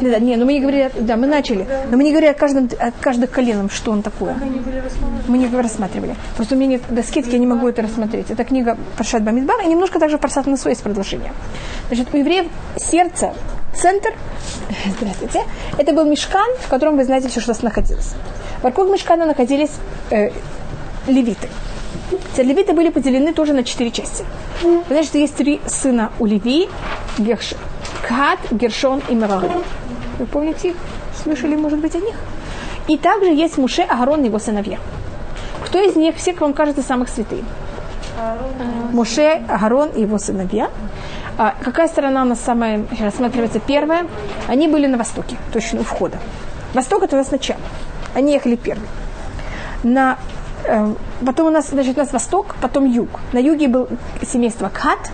Да, не, ну мы не говорили, да, мы начали, но мы не говорили о каждом, о каждом коленом, что он такое. Мы не рассматривали. Просто у меня нет доски, я не могу это рассмотреть. Это книга Паршат Бамидбар, и немножко также Паршат на есть продолжение. Значит, у евреев сердце, центр, здравствуйте, это был мешкан, в котором вы знаете, что что находилось. Вокруг мешкана находились э, левиты. Эти левиты были поделены тоже на четыре части. Вы знаете, что есть три сына у Леви, Герш, Кат, Гершон и Мерары. Вы помните их? Слышали, может быть, о них? И также есть Муше, Агарон и его сыновья. Кто из них, все, как вам кажется, самых святые? Муше, Агарон и его сыновья. А какая сторона у нас самая рассматривается первая? Они были на востоке, точно у входа. Восток это у нас начало. Они ехали первыми. На Эм, потом у нас, значит, у нас восток, потом юг. На юге был семейство Кхат.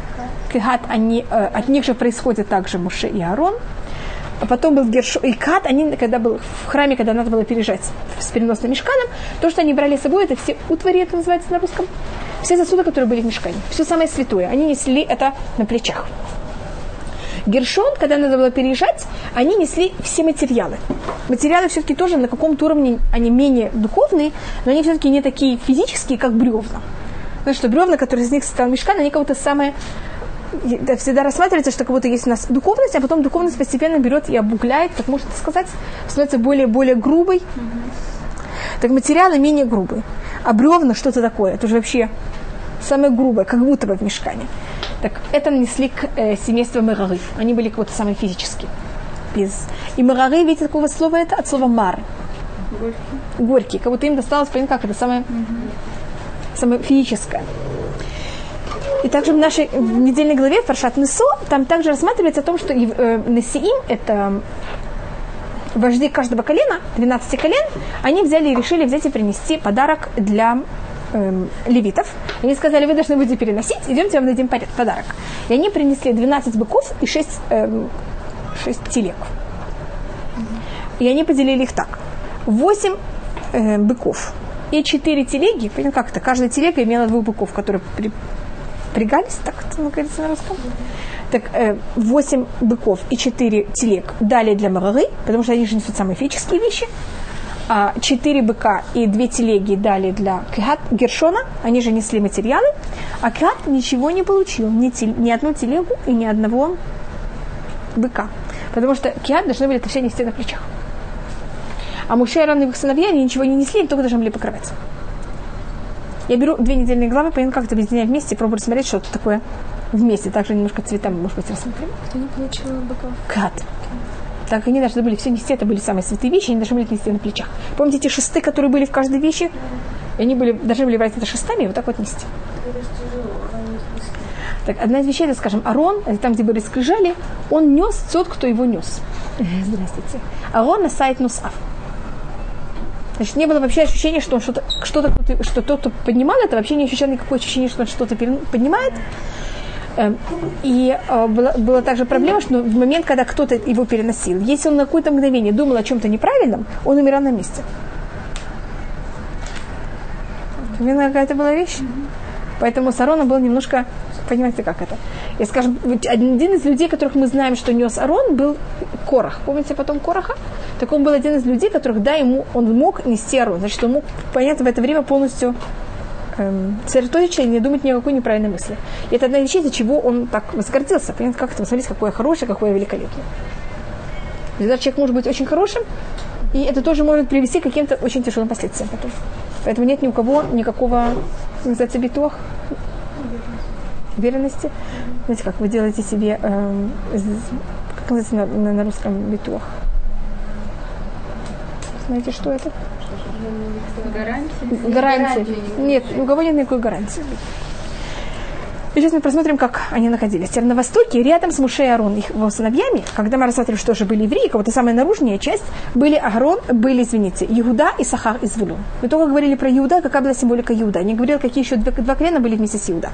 Кхат, они, э, от них же происходит также Муше и Арон. А потом был Гершо и Кат, они, когда был в храме, когда надо было переезжать с переносным мешканом, то, что они брали с собой, это все утвари, это называется на русском, все сосуды, которые были в мешкане, все самое святое, они несли это на плечах. Гершон, когда надо было переезжать, они несли все материалы. Материалы все-таки тоже на каком-то уровне, они менее духовные, но они все-таки не такие физические, как бревна. Потому что бревна, которые из них состоял мешкан, они кого-то самое это всегда рассматривается, что как будто есть у нас духовность, а потом духовность постепенно берет и обугляет, как можно сказать, становится более-более грубой. Mm-hmm. Так материалы менее грубые. А бревна что-то такое, это уже вообще самое грубое, как будто бы в мешкане. Так это нанесли к э, семейству Мерары. Они были как будто самые физические. Без... И Мерары, видите, какого слова это? От слова мар. Горький. Горький. Как будто им досталось, понятно, как это самое, mm-hmm. самое физическое. И также в нашей в недельной главе Фаршат Несо там также рассматривается о том, что э, Несиим, это вожди каждого колена, 12 колен, они взяли и решили взять и принести подарок для эм, левитов. Они сказали, вы должны будете переносить, идемте, вам дадим подарок. И они принесли 12 быков и 6, эм, 6 телег. И они поделили их так. 8 э, быков и 4 телеги, понятно, как это, каждая телега имела двух быков, которые пригались, так это говорится на русском. Так, э, 8 быков и 4 телег дали для Марары, потому что они же несут самые физические вещи а, четыре быка и две телеги дали для Кхат Гершона, они же несли материалы, а Кхат ничего не получил, ни, тел, ни одну телегу и ни одного быка. Потому что Кхат должны были это все нести на плечах. А Муше и Арон и их сыновья они ничего не несли, только должны были покрывать. Я беру две недельные главы, понятно, как это объединяю вместе, пробую смотреть что-то такое вместе. Также немножко цветами, может быть, рассмотрим. Кто не получил быков? Кат так они должны были все нести, это были самые святые вещи, они должны были нести на плечах. Помните эти шесты, которые были в каждой вещи? И они были, должны были брать это шестами и вот так вот нести. Так, одна из вещей, это, скажем, Арон, это там, где были скрижали, он нес тот, кто его нес. Здравствуйте. Арон на сайт Нусав. Значит, не было вообще ощущения, что он что-то, что-то, что тот, кто поднимал это, вообще не ощущал никакого ощущения, что он что-то поднимает. Эм, и э, была, была также проблема, что в момент, когда кто-то его переносил, если он на какое-то мгновение думал о чем-то неправильном, он умирал на месте. Именно какая-то была вещь. Поэтому с Ароном был немножко, понимаете, как это? Я скажем, один из людей, которых мы знаем, что нес Арон, был Корах. Помните потом Кораха? Так он был один из людей, которых, да, ему он мог нести Арон. Значит, он мог, понятно, в это время полностью эм, сосредоточиться и не думать никакой неправильной мысли. И это одна из вещей, из-за чего он так возгордился. Понимаете, как это, посмотрите, какое хорошее, какое великолепное. Даже человек может быть очень хорошим, и это тоже может привести к каким-то очень тяжелым последствиям потом. Поэтому нет ни у кого никакого, называется, битуах, уверенности. Знаете, как вы делаете себе, эм, как называется на, на, на русском битуах? Знаете, что это? Гарантии? Гарантии. Нет, у кого нет никакой гарантии. И сейчас мы посмотрим, как они находились. Теперь на востоке, рядом с Муше Арон, их его сыновьями, когда мы рассматривали, что же были евреи, кого-то самая наружная часть, были Агрон, были, извините, Иуда и Сахар из Вулун. Мы только говорили про Иуда, какая была символика Иуда. Не говорил, какие еще два, два колена были вместе с Иуда.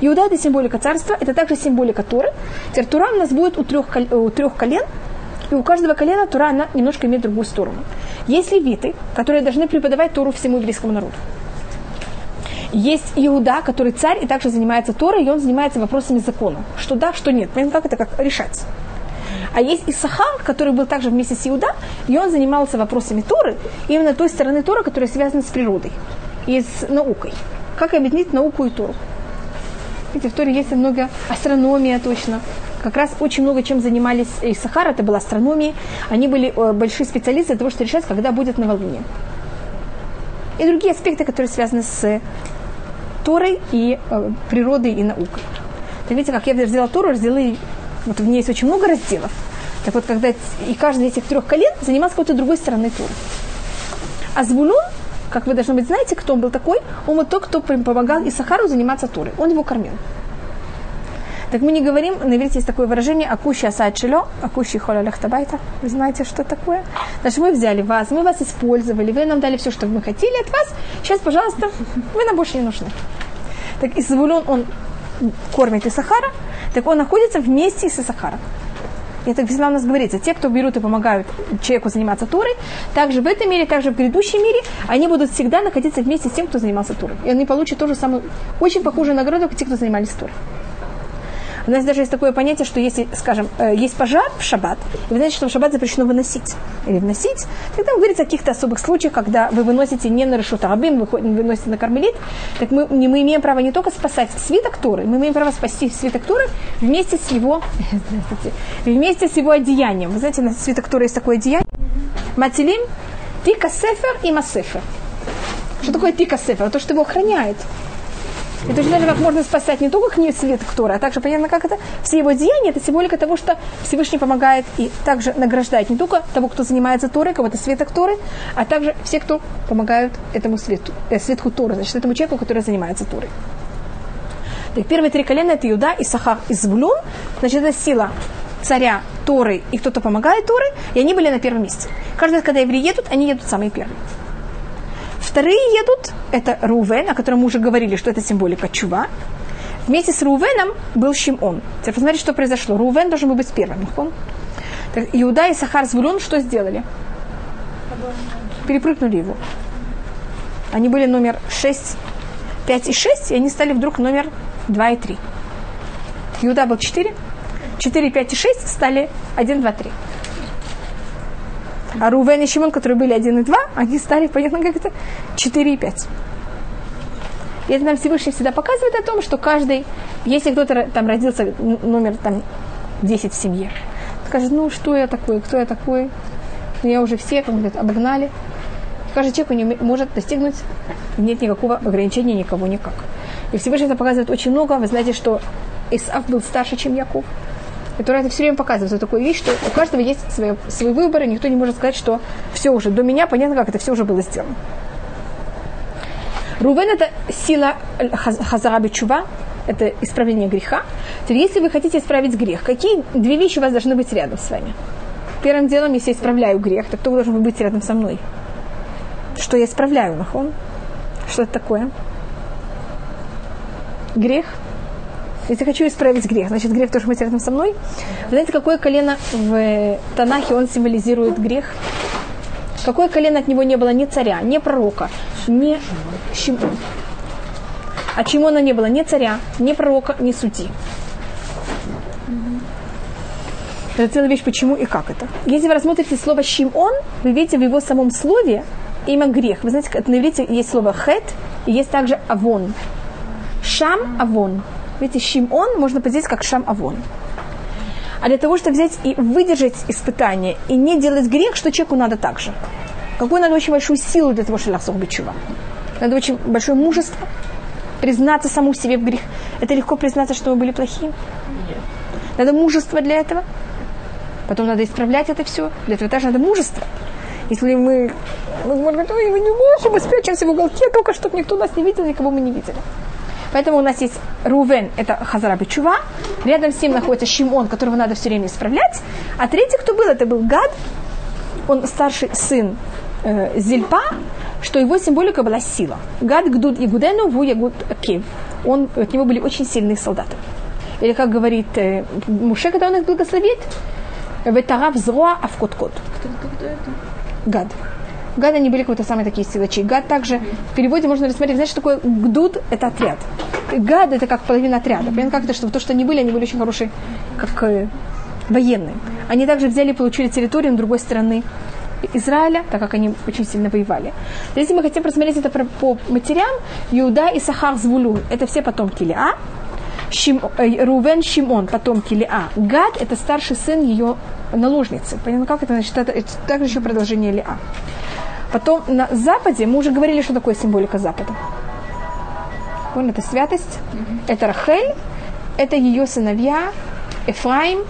Иуда – это символика царства, это также символика Туры. Теперь Тура у нас будет у трех, у трех колен, и у каждого колена Тура, она немножко имеет другую сторону. Есть левиты, которые должны преподавать Туру всему еврейскому народу. Есть Иуда, который царь и также занимается Торой, и он занимается вопросами закона. Что да, что нет. Понимаете, как это как решать. А есть Исахар, который был также вместе с Иуда, и он занимался вопросами Торы, именно той стороны Тора, которая связана с природой и с наукой. Как объединить науку и Тору? Видите, в Торе есть много астрономия точно. Как раз очень много чем занимались Исахар, это была астрономия. Они были э, большие специалисты для того, чтобы решать, когда будет новолуние. И другие аспекты, которые связаны с Торой и э, природой и наукой. Так видите, как я разделила Тору, разделила, вот в ней есть очень много разделов. Так вот, когда и каждый из этих трех колен занимался какой-то другой стороной Торы. А Звулун, как вы должны быть знаете, кто он был такой, он был тот, кто помогал Исахару заниматься Торой. Он его кормил. Так мы не говорим, на иврите есть такое выражение «акущи асад шило», «акущи холя лехтабайта». Вы знаете, что такое? Значит, мы взяли вас, мы вас использовали, вы нам дали все, что мы хотели от вас. Сейчас, пожалуйста, вы нам больше не нужны. Так Исавулон, он кормит Исахара, так он находится вместе с Исахаром. И это всегда у нас говорится, те, кто берут и помогают человеку заниматься турой, также в этом мире, также в грядущем мире, они будут всегда находиться вместе с тем, кто занимался турой. И они получат тоже самую, очень похожую награду, как те, кто занимались турой. У нас даже есть такое понятие, что если, скажем, э, есть пожар в шаббат, и вы знаете, что в шаббат запрещено выносить или вносить, тогда говорится о каких-то особых случаях, когда вы выносите не на решут арабим, вы выносите на кармелит, так мы, мы имеем право не только спасать свиток Торы, мы имеем право спасти свиток Торы вместе с его, вместе с его одеянием. Вы знаете, на свиток Торы есть такое одеяние. Матилим, тика сефер и масефер. Что такое тика сефер? То, что его охраняет. И точно так как можно спасать не только книгу свет Торы, а также понятно, как это все его деяния, это символика того, что Всевышний помогает и также награждает не только того, кто занимается Торой, кого-то светок Торы, а также все, кто помогают этому свету, э, светку Торы, значит, этому человеку, который занимается Торой. Так, первые три колена это Иуда, Исахар и Звулун. Значит, это сила царя Торы и кто-то помогает Торы, и они были на первом месте. Каждый раз, когда евреи едут, они едут самые первые. Вторые едут, это Рувен, о котором мы уже говорили, что это символика чува. Вместе с Рувеном был Шимон. Теперь посмотрите, что произошло. Рувен должен был быть первым. Он. Так, Иуда и Сахар Звулун что сделали? Перепрыгнули его. Они были номер 6, 5 и 6, и они стали вдруг номер 2 и 3. Иуда был 4, 4, 5 и 6 стали 1, 2, 3. А Рувен и Шимон, которые были 1 и 2, они стали, понятно, как это, 4 и 5. И это нам Всевышний всегда показывает о том, что каждый, если кто-то там родился номер там, 10 в семье, скажет, ну что я такой, кто я такой, ну, я уже всех, он говорит, обогнали. Каждый человек не может достигнуть, нет никакого ограничения никого никак. И Всевышний это показывает очень много. Вы знаете, что Исаф был старше, чем Яков которая это все время показывает вот такую вещь, что у каждого есть свои, свои выборы, никто не может сказать, что все уже до меня, понятно, как это все уже было сделано. Рувен это сила хазараби чува, это исправление греха. Теперь, если вы хотите исправить грех, какие две вещи у вас должны быть рядом с вами? Первым делом, если я исправляю грех, то кто должен быть рядом со мной? Что я исправляю, нахон? Что это такое? Грех – если хочу исправить грех, значит грех тоже быть рядом со мной. Вы знаете, какое колено в Танахе он символизирует грех? Какое колено от него не было ни царя, ни пророка, ни Шимона. От Шимона не было ни царя, ни пророка, ни судьи. Это целая вещь, почему и как это. Если вы рассмотрите слово «шимон», вы видите в его самом слове имя грех. Вы знаете, на иврите есть слово «хет» и есть также «авон». Шам – авон. Видите, Шимон можно поделить как Шам Авон. А для того, чтобы взять и выдержать испытание, и не делать грех, что человеку надо так же. Какую надо очень большую силу для того, чтобы лахсох бичува. Надо очень большое мужество, признаться саму себе в грех. Это легко признаться, что мы были плохими. Надо мужество для этого. Потом надо исправлять это все. Для этого тоже надо мужество. Если мы, мы можем говорить, мы не можем, мы спрячемся в уголке, только чтобы никто нас не видел, никого мы не видели. Поэтому у нас есть Рувен, это Хазара Бичува. Рядом с ним находится Шимон, которого надо все время исправлять. А третий, кто был, это был Гад. Он старший сын э, Зильпа, что его символика была сила. Гад Гдуд Игудену, Ву Ягуд Кив. Он, от него были очень сильные солдаты. Или как говорит э, Муше, когда он их благословит, Ветарав зроа авкот-кот. Кто это? Гад. Гад они были какие-то самые такие силачи. Гад также в переводе можно рассмотреть, знаешь, что такое гдуд – это отряд. Гад – это как половина отряда. Понятно, как это, что то, что они были, они были очень хорошие, как э, военные. Они также взяли и получили территорию на другой стороны Израиля, так как они очень сильно воевали. Если мы хотим просмотреть это по матерям, Иуда и Сахар Звулун – это все потомки Лиа. Шим, э, Рувен Шимон, потомки Лиа. Гад – это старший сын ее наложницы. Понятно, как это? Значит, это, это также еще продолжение Лиа. Потом на Западе, мы уже говорили, что такое символика Запада. Понял, это святость, mm-hmm. это Рахель, это ее сыновья Эфраим,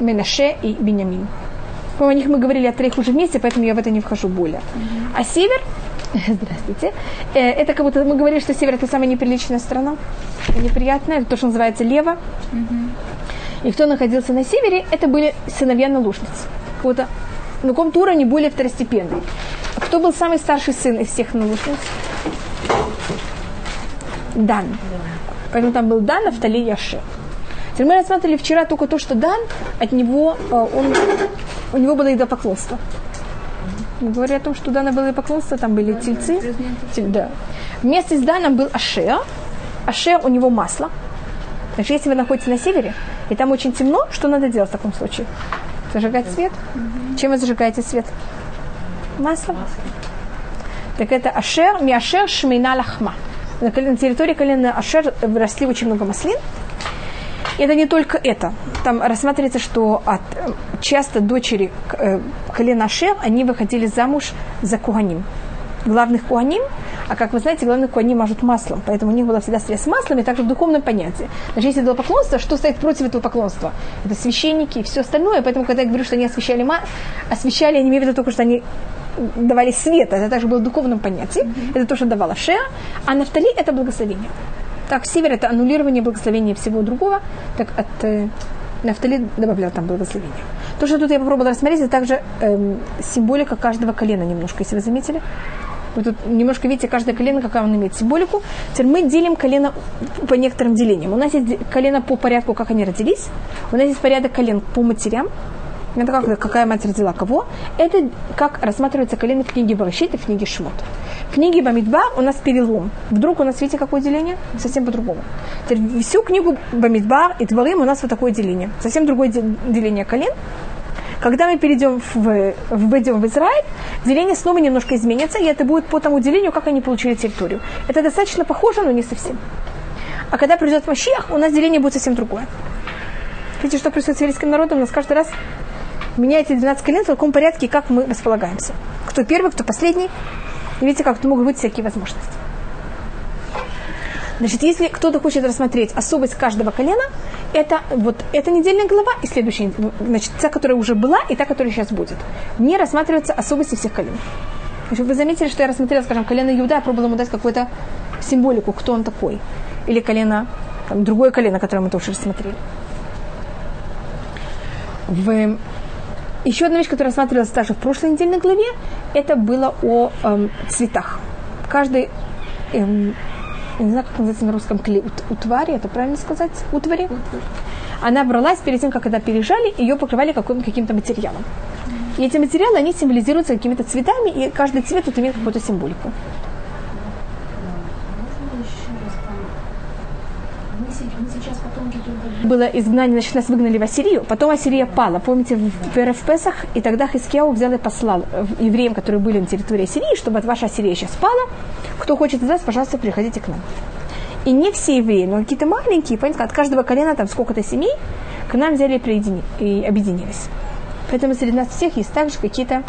Менаше и Бенямин. О них мы говорили о троих уже вместе, поэтому я в это не вхожу более. Mm-hmm. А север, здравствуйте, э, это как будто мы говорили, что север это самая неприличная страна, неприятная, это то, что называется лево. Mm-hmm. И кто находился на севере, это были сыновья наложниц. Вот на каком-то уровне более второстепенный. Кто был самый старший сын из всех наложниц? Дан. Поэтому там был Дан, Автали. Теперь мы рассматривали вчера только то, что Дан, от него, э, он, у него было идолопоклонство. Мы говорили о том, что у Дана было поклонство, там были тельцы. Тель, да. Вместе с Даном был Ашер. Ашер у него масло. Значит, если вы находитесь на севере, и там очень темно, что надо делать в таком случае? Зажигать свет? Чем вы зажигаете свет? Маслом. Так это Ашер, Миашер, Шмейна Лахма. На территории колена Ашер росли очень много маслин. И это не только это. Там рассматривается, что от, часто дочери э, колена Ашер, они выходили замуж за Куганим. Главных Куаним, а как вы знаете, главных Куаним мажут маслом, поэтому у них была всегда связь с маслом, и также в духовном понятии. Значит, если было поклонство, что стоит против этого поклонства? Это священники и все остальное, поэтому, когда я говорю, что они освещали, ма... освещали, я не имею в виду только, что они давали свет, это также было в духовном понятии, mm-hmm. это то, что давала Шеа, а Нафтали – это благословение. Так, север – это аннулирование благословения всего другого, так от э, Нафтали добавлял там благословение. То, что тут я попробовала рассмотреть, это также эм, символика каждого колена немножко, если вы заметили. Вы тут немножко видите каждое колено, какая он имеет символику. Теперь мы делим колено по некоторым делениям. У нас есть колено по порядку, как они родились. У нас есть порядок колен по матерям. Это как, какая мать родила кого. Это как рассматривается колено в книге Барашит и в книге Шмот. В книге Бамидба у нас перелом. Вдруг у нас, видите, какое деление? Совсем по-другому. Всю книгу Бамидбар и Творим у нас вот такое деление. Совсем другое деление колен. Когда мы перейдем в, в, в Израиль, деление снова немножко изменится, и это будет по тому делению, как они получили территорию. Это достаточно похоже, но не совсем. А когда придет Машиах, у нас деление будет совсем другое. Видите, что происходит с еврейским народом? У нас каждый раз меняется 12 колен в таком порядке, как мы располагаемся. Кто первый, кто последний. И видите, как тут могут быть всякие возможности. Значит, если кто-то хочет рассмотреть особость каждого колена, это вот эта недельная глава и следующая, значит, та, которая уже была, и та, которая сейчас будет. Не рассматриваются особости всех колен. Значит, вы заметили, что я рассмотрела, скажем, колено Иуда, я пробовала ему дать какую-то символику, кто он такой. Или колено, там, другое колено, которое мы тоже рассмотрели. В... Еще одна вещь, которая рассматривалась также в прошлой недельной главе, это было о эм, цветах. Каждый эм, я не знаю, как называется на русском, клей, утвари, это правильно сказать? Утвари? Она бралась перед тем, как когда пережали, ее покрывали каким- каким-то материалом. И эти материалы, они символизируются какими-то цветами, и каждый цвет тут имеет какую-то символику. Было изгнание, значит, нас выгнали в Ассирию, потом Ассирия пала. Помните, в, в Песах, и тогда Хискияу взял и послал евреям, которые были на территории Ассирии, чтобы ваша Ассирия сейчас пала. Кто хочет из пожалуйста, приходите к нам. И не все евреи, но какие-то маленькие, понимаете, от каждого колена там сколько-то семей, к нам взяли и, приедини, и объединились. Поэтому среди нас всех есть также какие-то...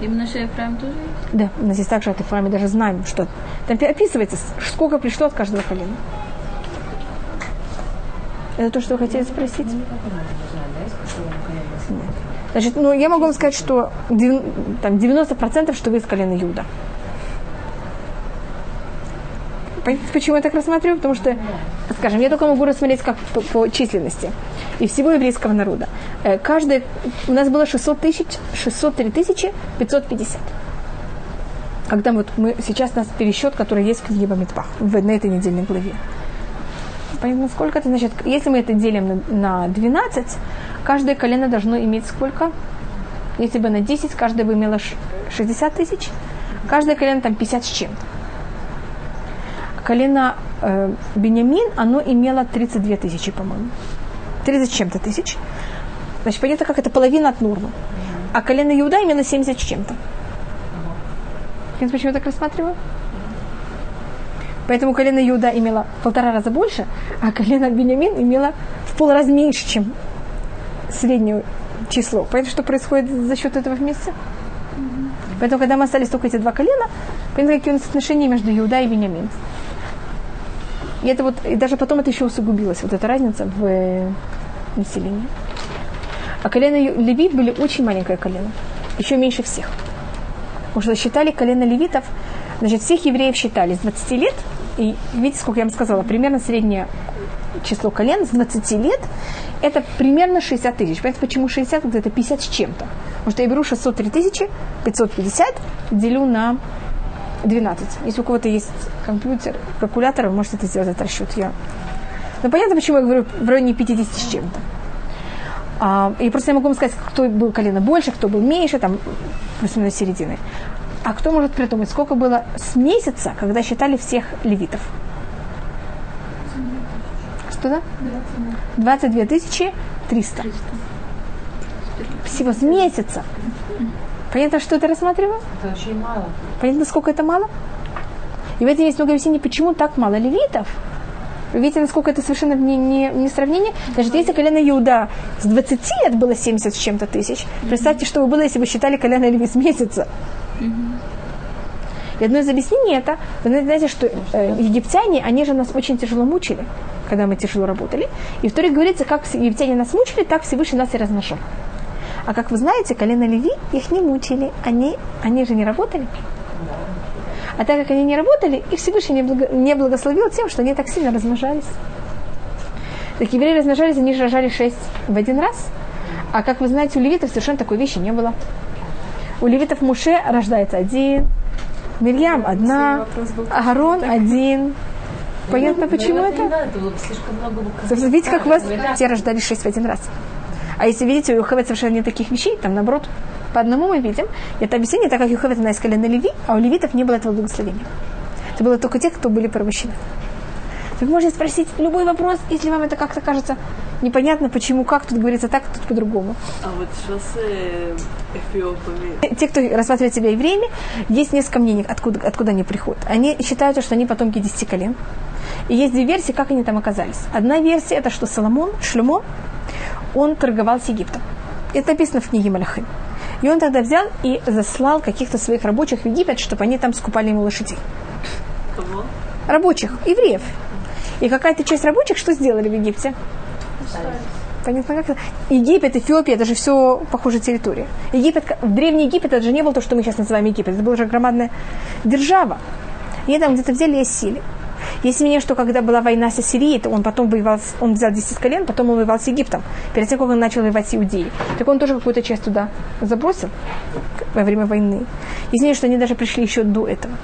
И в нашей Ефраим тоже есть? Да, у нас есть также от Ефраима, даже знаем, что там описывается, сколько пришло от каждого колена. Это то, что вы хотели спросить? Нет. Значит, ну, я могу вам сказать, что там, 90% что вы из колена Юда. Понимаете, почему я так рассматриваю? Потому что, скажем, я только могу рассмотреть как по, по численности и всего еврейского народа. Э, каждый, у нас было 600 тысяч, 603 тысячи 550. Когда вот мы, сейчас у нас пересчет, который есть в книге Бамитпах, в, на этой недельной главе. Понятно, сколько это значит? Если мы это делим на, на 12, каждое колено должно иметь сколько? Если бы на 10, каждое бы имело 60 тысяч, каждое колено там 50 с чем Колено э, Бениамин, оно имело 32 тысячи, по-моему. 30 с чем-то тысяч. Значит, понятно, как это половина от нормы. А колено Иуда имело 70 с чем-то. Понятно, почему я так рассматриваю? Поэтому колено Иуда имело в полтора раза больше, а колено Бениамин имело в полраз меньше, чем среднее число. Понятно, что происходит за счет этого вместе? Поэтому, когда мы остались только эти два колена, понятно, какие у нас отношения между Иуда и Бениамин. И это вот, и даже потом это еще усугубилось, вот эта разница в э, населении. А колено Леви были очень маленькое колено, еще меньше всех. Потому что считали колено левитов, значит, всех евреев считали с 20 лет, и видите, сколько я вам сказала, примерно среднее число колен с 20 лет, это примерно 60 тысяч. Понимаете, почему 60? Вот это 50 с чем-то. Потому что я беру 603 тысячи, 550, делю на 12. Если у кого-то есть компьютер, калькулятор, вы можете это сделать, этот расчет. Я... Но понятно, почему я говорю в районе 50 с чем-то. А, и просто я могу вам сказать, кто был колено больше, кто был меньше, там, плюс-минус середины. А кто может придумать, сколько было с месяца, когда считали всех левитов? Что да? 22 тысячи 300. Всего с месяца. Понятно, что это рассматриваю? Это очень мало. Понятно, сколько это мало? И в этом есть много объяснений, почему так мало левитов. Видите, насколько это совершенно не, не, не сравнение? Даже если колено Иуда с 20 лет было 70 с чем-то тысяч, представьте, что бы было, если бы считали колено Леви с месяца. И одно из объяснений это, вы знаете, что э, египтяне, они же нас очень тяжело мучили, когда мы тяжело работали. И в Торе говорится, как египтяне нас мучили, так Всевышний нас и размножил. А как вы знаете, колено Леви их не мучили, они, они же не работали. А так как они не работали, их Всевышний не, благо, не благословил тем, что они так сильно размножались. Так евреи размножались, они же рожали шесть в один раз. А как вы знаете, у левитов совершенно такой вещи не было. У левитов Муше рождается один, Мирьям одна, Агарон один. Понятно, почему это? Видите, как у вас все рождались шесть в один раз. А если видите, у Юхавет совершенно нет таких вещей, там наоборот, по одному мы видим. Это объяснение, так как Юхавет она из колена Леви, а у левитов не было этого благословения. Это было только те, кто были порабощены. Вы можете спросить любой вопрос, если вам это как-то кажется непонятно, почему, как тут говорится так, тут по-другому. А вот что с э, эфиопами? Те, кто рассматривает себя евреями, есть несколько мнений, откуда, откуда они приходят. Они считают, что они потомки десяти колен. И есть две версии, как они там оказались. Одна версия, это что Соломон, Шлюмо, он торговал с Египтом. Это написано в книге Малахим. И он тогда взял и заслал каких-то своих рабочих в Египет, чтобы они там скупали ему лошадей. Кого? Рабочих, евреев. И какая-то часть рабочих что сделали в Египте? Понятно, как это? Египет, Эфиопия, это же все похожая территория. Египет, Древний Египет это же не было то, что мы сейчас называем Египет. Это была уже громадная держава. И там где-то взяли и осели. Есть мнение, что когда была война с Ассирией, то он потом воевал, он взял 10 колен, потом он воевал с Египтом, перед тем, как он начал воевать с Иудеей. Так он тоже какую-то часть туда забросил во время войны. Есть мнение, что они даже пришли еще до этого.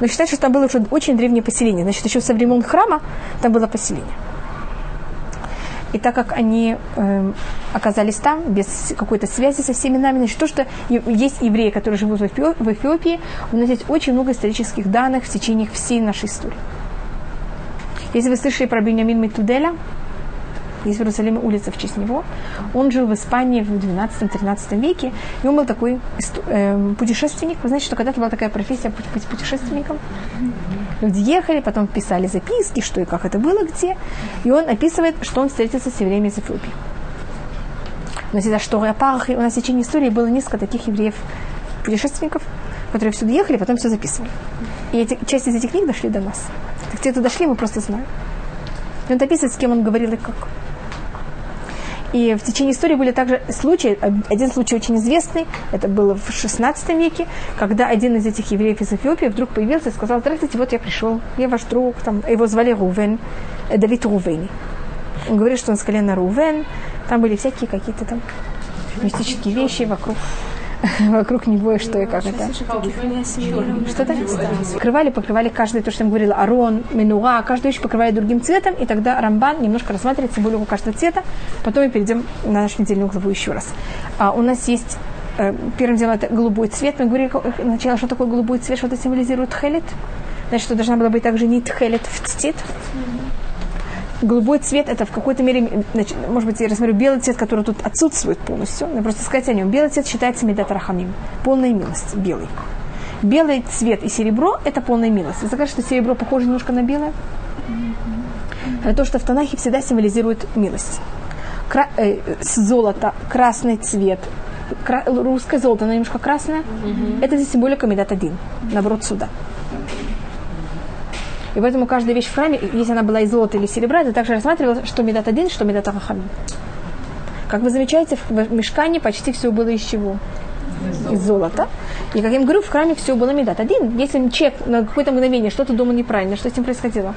Но считается, что там было уже очень древнее поселение. Значит, еще со времен храма там было поселение. И так как они э, оказались там без какой-то связи со всеми нами, значит, то, что есть евреи, которые живут в Эфиопии, у нас есть очень много исторических данных в течение всей нашей истории. Если вы слышали про Бенямин Митуделя, есть в Иерусалиме улица в честь него. Он жил в Испании в 12-13 веке, и он был такой э, путешественник. Вы знаете, что когда-то была такая профессия быть путешественником? Люди ехали, потом писали записки, что и как это было, где. И он описывает, что он встретился с евреями из Эфиопии. У нас есть что Апарахи, у нас в течение истории было несколько таких евреев, путешественников, которые всюду ехали, потом все записывали. И эти, часть из этих книг дошли до нас. Так те, кто дошли, мы просто знаем. И он описывает, с кем он говорил и как. И в течение истории были также случаи, один случай очень известный, это было в 16 веке, когда один из этих евреев из Эфиопии вдруг появился и сказал, здравствуйте, вот я пришел, я ваш друг, там, его звали Рувен, э, Давид Рувени. Он говорит, что он с колена Рувен, там были всякие какие-то там мистические вещи вокруг вокруг него и что и как это. Что так? Покрывали, покрывали каждый, то, что я говорила, арон, менуа, каждую вещь покрывали другим цветом, и тогда Рамбан немножко рассматривает символику каждого цвета. Потом мы перейдем на нашу недельную главу еще раз. А, у нас есть э, первым делом это голубой цвет. Мы говорили сначала, что такое голубой цвет, что это символизирует хелет. Значит, что должна была быть также не хелет в цвет. Голубой цвет это в какой-то мере, значит, может быть, я рассмотрю белый цвет, который тут отсутствует полностью. Но просто сказать о нем. Белый цвет считается медат рахамим. Полная милость. Белый. Белый цвет и серебро – это полная милость. Вы скажете, что серебро похоже немножко на белое? Это то, что в Танахе всегда символизирует милость. Кра- э, золото, красный цвет, кра- русское золото, оно немножко красное. Mm-hmm. Это символика Медат один, наоборот, суда. И поэтому каждая вещь в храме, если она была из золота или серебра, это также рассматривалось, что медат один, что медат ахамим. Как вы замечаете, в мешкане почти все было из чего? Из золота. И, как я вам говорю, в храме все было медат один. Если человек на какое-то мгновение что-то думал неправильно, что с ним происходило?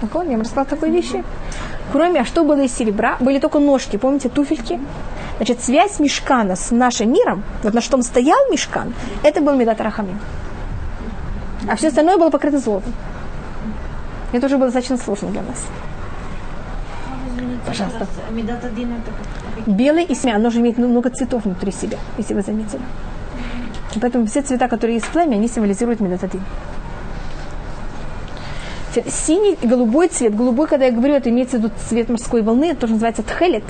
Так я вам рассказала такой вещи. Кроме, а что было из серебра? Были только ножки, помните, туфельки? Значит, связь мешкана с нашим миром, вот на что стоял мешкан, это был медат рахамим. А все остальное было покрыто золотом. Это уже было достаточно сложно для нас. Пожалуйста. Белый и смя, оно же имеет много цветов внутри себя, если вы заметили. Поэтому все цвета, которые есть в племя, они символизируют медатадин. Синий и голубой цвет. Голубой, когда я говорю, это имеется в виду цвет морской волны, это тоже называется тхелет.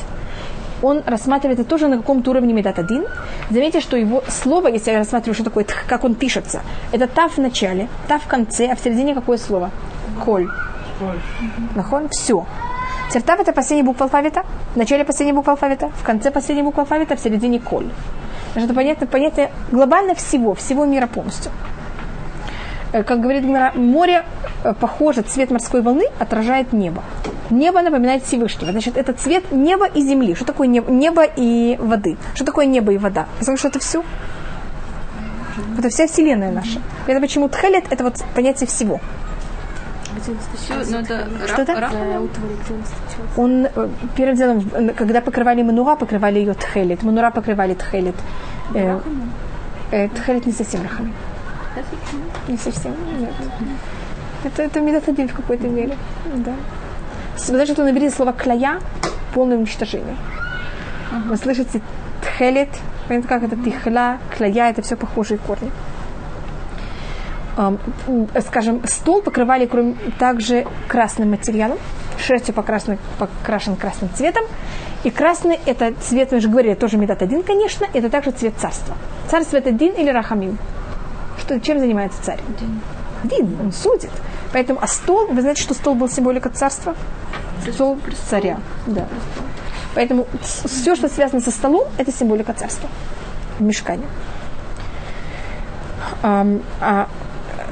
Он рассматривается тоже на каком-то уровне медат один. Заметьте, что его слово, если я рассматриваю, что такое, как он пишется, это тав в начале, тав в конце, а в середине какое слово? Коль. Нахон? Все. Тертав это последняя буква алфавита, в начале последняя буква алфавита, в конце последняя буква алфавита, в середине коль. Это понятно, понятие глобально всего, всего мира полностью. Э, как говорит Гмара, море э, похоже, цвет морской волны отражает небо. Небо напоминает Всевышнего. Значит, это цвет неба и земли. Что такое небо, небо и воды? Что такое небо и вода? Потому что это все. Это вся вселенная наша. Это почему тхелет это вот понятие всего. Что это? Он первым делом, когда покрывали манура, покрывали ее тхелет. Манура покрывали тхелет. Э, э, тхелет не совсем рахами. Не совсем, нет. Это, это медотодин в какой-то мере. Да. Знаете, что наберите слово клая, полное уничтожение. Вы слышите тхелет, понятно, как это тихла, клая, это все похожие корни скажем, стол покрывали кроме, также красным материалом, шерстью покрашен, покрашен красным цветом. И красный – это цвет, мы же говорили, тоже метод один, конечно, это также цвет царства. Царство – это Дин или Рахамим? Что, чем занимается царь? Дин, он судит. Поэтому, а стол, вы знаете, что стол был символика царства? Стол царя, да. Поэтому все, что связано со столом, это символика царства в мешкане. А, а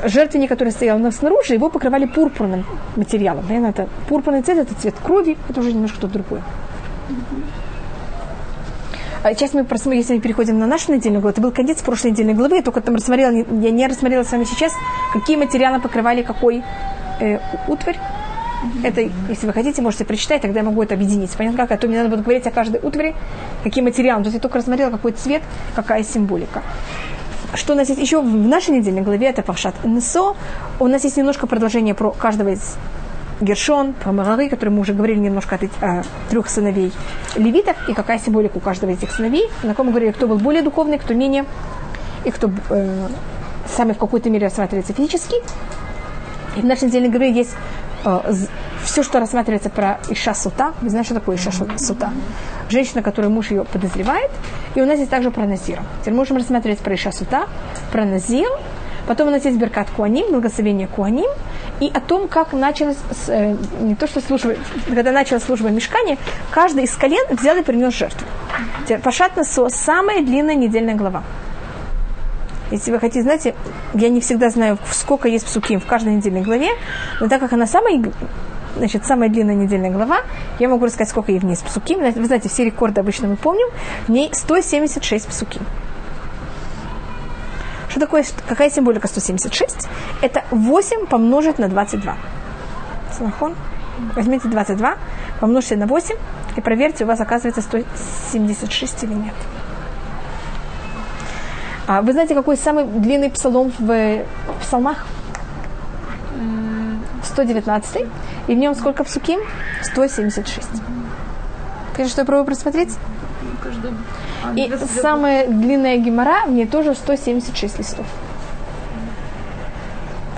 жертвенник, который стоял на снаружи, его покрывали пурпурным материалом. Наверное, это пурпурный цвет, это цвет крови, это уже немножко что-то другое. А сейчас мы, если мы переходим на нашу недельную главу, это был конец прошлой недельной главы, я только там рассмотрела, я не рассмотрела с вами сейчас, какие материалы покрывали какой э, утварь. Это, если вы хотите, можете прочитать, тогда я могу это объединить. Понятно как? А то мне надо будет говорить о каждой утвари, какие материалы. То есть я только рассмотрела, какой цвет, какая символика что у нас есть еще в нашей недельной главе, это Паршат Несо. У нас есть немножко продолжение про каждого из Гершон, про Марары, который мы уже говорили немножко о, о трех сыновей левитов, и какая символика у каждого из этих сыновей. На ком мы говорили, кто был более духовный, кто менее, и кто э, сами в какой-то мере рассматривается физически. И в нашей недельной главе есть э, все, что рассматривается про Иша Сута. Вы знаете, что такое Иша Сута? Женщина, которую муж ее подозревает. И у нас есть также про Назир. Теперь можем рассматривать про Иша Сута, про Назир. Потом у нас есть Беркат Куаним, благословение Куаним. И о том, как началась, э, не то что служба, когда началась служба Мешкани, каждый из колен взял и принес жертву. Пашат Насо – самая длинная недельная глава. Если вы хотите, знаете, я не всегда знаю, сколько есть псуким в каждой недельной главе, но так как она самая значит, самая длинная недельная глава. Я могу рассказать, сколько ей в ней псуки. Вы знаете, все рекорды обычно мы помним. В ней 176 псуки. Что такое, какая символика 176? Это 8 помножить на 22. Санахон? Возьмите 22, помножьте на 8 и проверьте, у вас оказывается 176 или нет. А вы знаете, какой самый длинный псалом в псалмах? 119, и в нем сколько псуким? 176. Конечно, что я пробую просмотреть? И самая длинная гемора, в ней тоже 176 листов.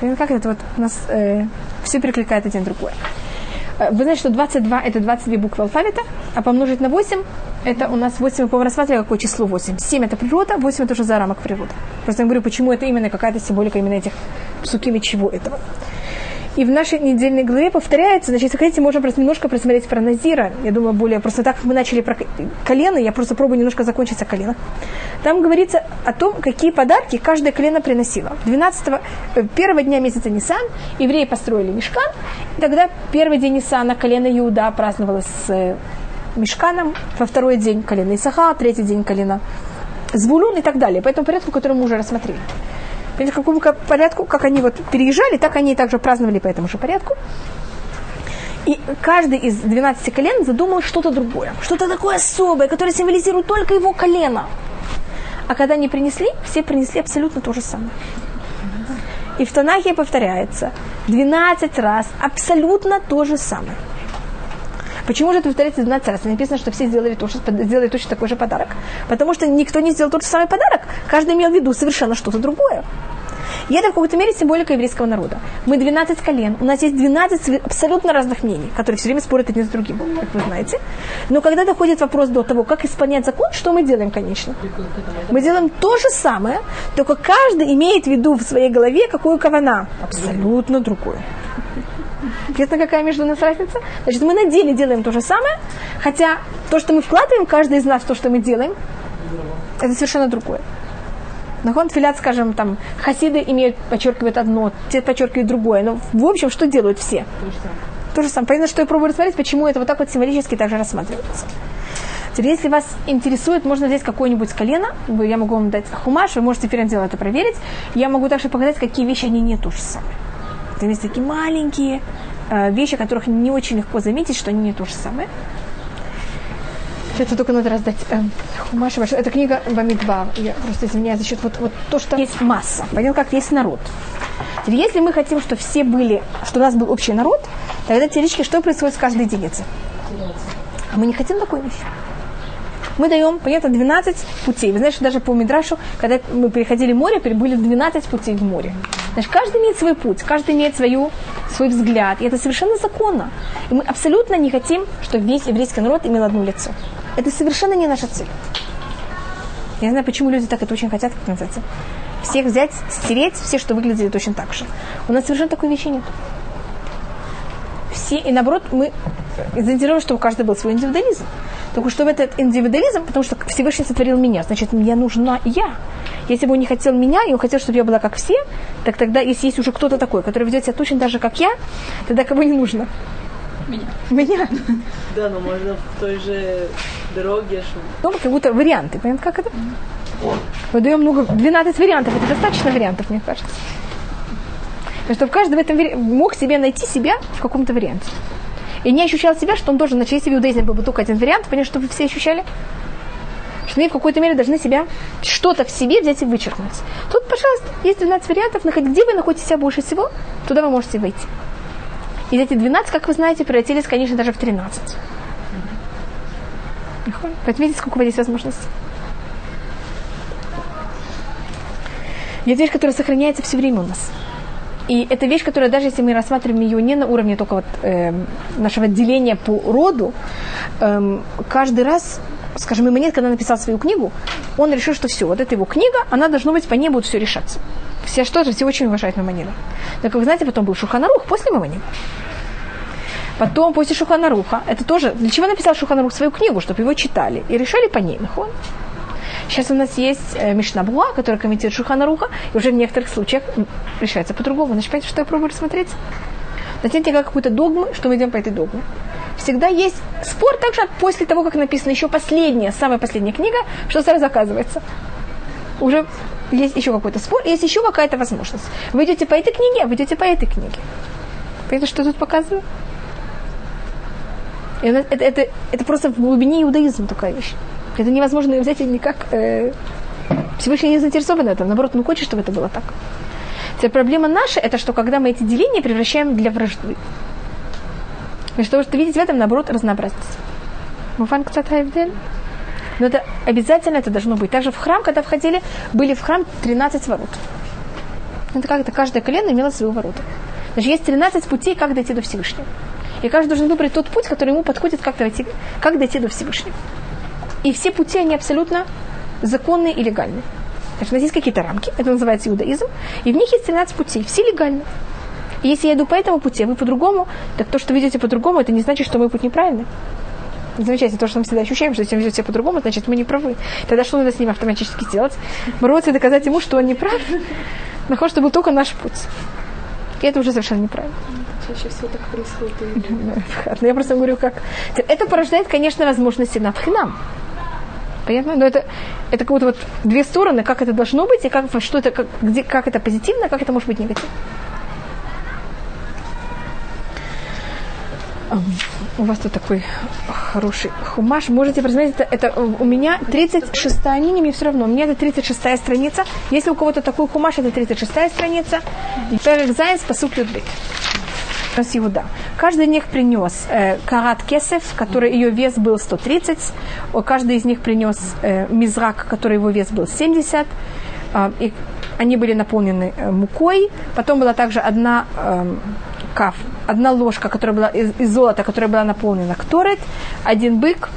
Как это вот у нас э, все перекликает один другой. Э, Вы знаете, что 22 это 22 буквы алфавита, а помножить на 8 это у нас 8, мы, по-моему, рассматривали какое число 8. 7 это природа, 8 это уже за рамок природы. Просто я говорю, почему это именно какая-то символика именно этих псуким и чего этого. И в нашей недельной главе повторяется, значит, если хотите, можем просто немножко просмотреть про Назира. Я думаю, более просто так, мы начали про колено, я просто пробую немножко закончить о колено. Там говорится о том, какие подарки каждое колено приносило. 12 э, первого дня месяца Нисан евреи построили мешкан, и тогда первый день Нисана колено Иуда праздновалось с э, мешканом, во второй день колено Исаха, третий день колено Звулун и так далее. По этому порядку, который мы уже рассмотрели. Понимаете, какому ка- порядку, как они вот переезжали, так они и также праздновали по этому же порядку. И каждый из 12 колен задумал что-то другое, что-то такое особое, которое символизирует только его колено. А когда они принесли, все принесли абсолютно то же самое. И в Танахе повторяется 12 раз абсолютно то же самое. Почему же это повторяется 12 раз? Написано, что все сделали, то, что, сделали точно такой же подарок. Потому что никто не сделал тот же самый подарок. Каждый имел в виду совершенно что-то другое. И это в какой-то мере символика еврейского народа. Мы 12 колен, у нас есть 12 све- абсолютно разных мнений, которые все время спорят один с другим, как вы знаете. Но когда доходит вопрос до того, как исполнять закон, что мы делаем, конечно? Мы делаем то же самое, только каждый имеет в виду в своей голове какую кавана. Абсолютно другую. Понятно, какая между нас разница? Значит, мы на деле делаем то же самое, хотя то, что мы вкладываем, каждый из нас, то, что мы делаем, это совершенно другое. Нахон филят, скажем, там, хасиды имеют, подчеркивают одно, те подчеркивают другое. Но в общем, что делают все? То же самое. Понятно, что я пробую рассмотреть, почему это вот так вот символически также рассматривается. Теперь, если вас интересует, можно взять какое-нибудь колено, я могу вам дать хумаш, вы можете первым делом это проверить. Я могу также показать, какие вещи они не то же самое. Там есть такие маленькие э, вещи, которых не очень легко заметить, что они не то же самое. Это только надо раздать э, хумаш. ваш- Это книга Бамидба. Я просто извиняюсь за счет вот, вот то, что есть масса. Понятно, как есть народ. Теперь, если мы хотим, чтобы все были, что у нас был общий народ, тогда теоретически что происходит с каждой единицей? А мы не хотим такой вещи. Мы даем, понятно, 12 путей. Вы знаете, даже по Мидрашу, когда мы переходили море, были 12 путей в море. Значит, каждый имеет свой путь, каждый имеет свою, свой взгляд. И это совершенно законно. И мы абсолютно не хотим, чтобы весь еврейский народ имел одно лицо. Это совершенно не наша цель. Я не знаю, почему люди так это очень хотят, как называется. Всех взять, стереть, все, что выглядели точно так же. У нас совершенно такой вещи нет. Все, и наоборот, мы заинтересованы, чтобы у каждого был свой индивидуализм. Только чтобы этот индивидуализм, потому что Всевышний сотворил меня, значит, мне нужна я. Если бы он не хотел меня, и он хотел, чтобы я была как все, так тогда, если есть уже кто-то такой, который ведет себя точно так же, как я, тогда кого не нужно? Меня. Меня. Да, но можно в той же дороге, чтобы Ну, как будто варианты. Понятно, как это? Мы даем много, 12 вариантов. Это достаточно вариантов, мне кажется. Чтобы каждый в этом мог себе найти себя в каком-то варианте. И не ощущал себя, что он должен, значит, если в был бы только один вариант, понятно, чтобы вы все ощущали, что мы в какой-то мере должны себя, что-то в себе взять и вычеркнуть. Тут, пожалуйста, есть 12 вариантов, где вы находите себя больше всего, туда вы можете выйти. И эти 12, как вы знаете, превратились, конечно, даже в 13. Поэтому видите, сколько у вас есть возможностей. Есть вещь, которая сохраняется все время у нас. И это вещь, которая даже если мы рассматриваем ее не на уровне только вот, эм, нашего деления по роду, эм, каждый раз, скажем, Иманет, когда написал свою книгу, он решил, что все, вот это его книга, она должна быть, по ней будет все решаться. Все что же, все очень уважают Мамонила. Но, как вы знаете, потом был Шуханарух после Мамонила. Потом, после Шуханаруха, это тоже, для чего написал Шуханарух свою книгу, чтобы его читали и решали по ней. нахон? Сейчас у нас есть э, Мишнабуа, который комментирует Шуханаруха, и уже в некоторых случаях решается по-другому. Значит, понимаете, что я пробую рассмотреть? Затем как какую-то догму, что мы идем по этой догме. Всегда есть спор также после того, как написана еще последняя, самая последняя книга, что сразу оказывается. Уже есть еще какой-то спор, есть еще какая-то возможность. Вы идете по этой книге, а вы идете по этой книге. Понятно, что тут это, это, это, это просто в глубине иудаизма такая вещь. Это невозможно взять и никак... Э, Всевышний не заинтересован в этом. Наоборот, он хочет, чтобы это было так. Теперь проблема наша, это что когда мы эти деления превращаем для вражды. Вместо того, чтобы видеть в этом, наоборот, разнообразность. Муфан Кцатайвдель. Но это обязательно это должно быть. Также в храм, когда входили, были в храм 13 ворот. Это как это каждое колено имело свои ворота. Значит, есть 13 путей, как дойти до Всевышнего. И каждый должен выбрать тот путь, который ему подходит, как дойти, как дойти до Всевышнего. И все пути, они абсолютно законные и легальные. Значит, у нас есть какие-то рамки, это называется иудаизм, и в них есть 13 путей, все легальны. И если я иду по этому пути, а вы по-другому, так то, что вы идете по-другому, это не значит, что мой путь неправильный. Замечательно, то, что мы всегда ощущаем, что если он ведет себя по-другому, значит, мы не правы. Тогда что надо с ним автоматически сделать? Бороться и доказать ему, что он не прав. Чтобы был только наш путь. И это уже совершенно неправильно. Чаще всего так происходит. Но я просто говорю, как... Это порождает, конечно, возможности на нам. Понятно? Но это, это как будто вот две стороны, как это должно быть, и как, что это, как, где, как это позитивно, как это может быть негативно. У вас тут такой хороший хумаш. Можете посмотреть, это, это у меня 36-я, не, не, мне все равно, у меня это 36-я страница. Если у кого-то такой хумаш, это 36-я страница. Перек Зайнс, посук Людбек. Принес Иуда. Каждый из них принес э, карат кесев, который ее вес был 130. Каждый из них принес э, мизрак, который его вес был 70. Э, и они были наполнены э, мукой. Потом была также одна э, каф, одна ложка, которая была из, из золота, которая была наполнена кторет, один бык,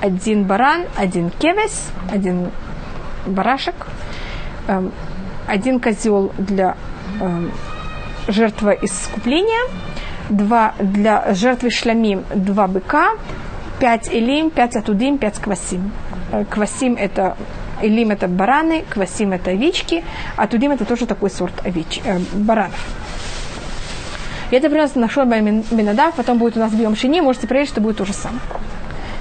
один баран, один кевес, один барашек, э, один козел для э, жертвы искупления, два для жертвы шламим, два быка, пять элим, пять атудим, пять квасим. Э, квасим это Илим это бараны, квасим это овечки, а тудим это тоже такой сорт овеч, э, баранов. И это приносит на Шорба Минадав, потом будет у нас Биом Шини, можете проверить, что будет то же самое.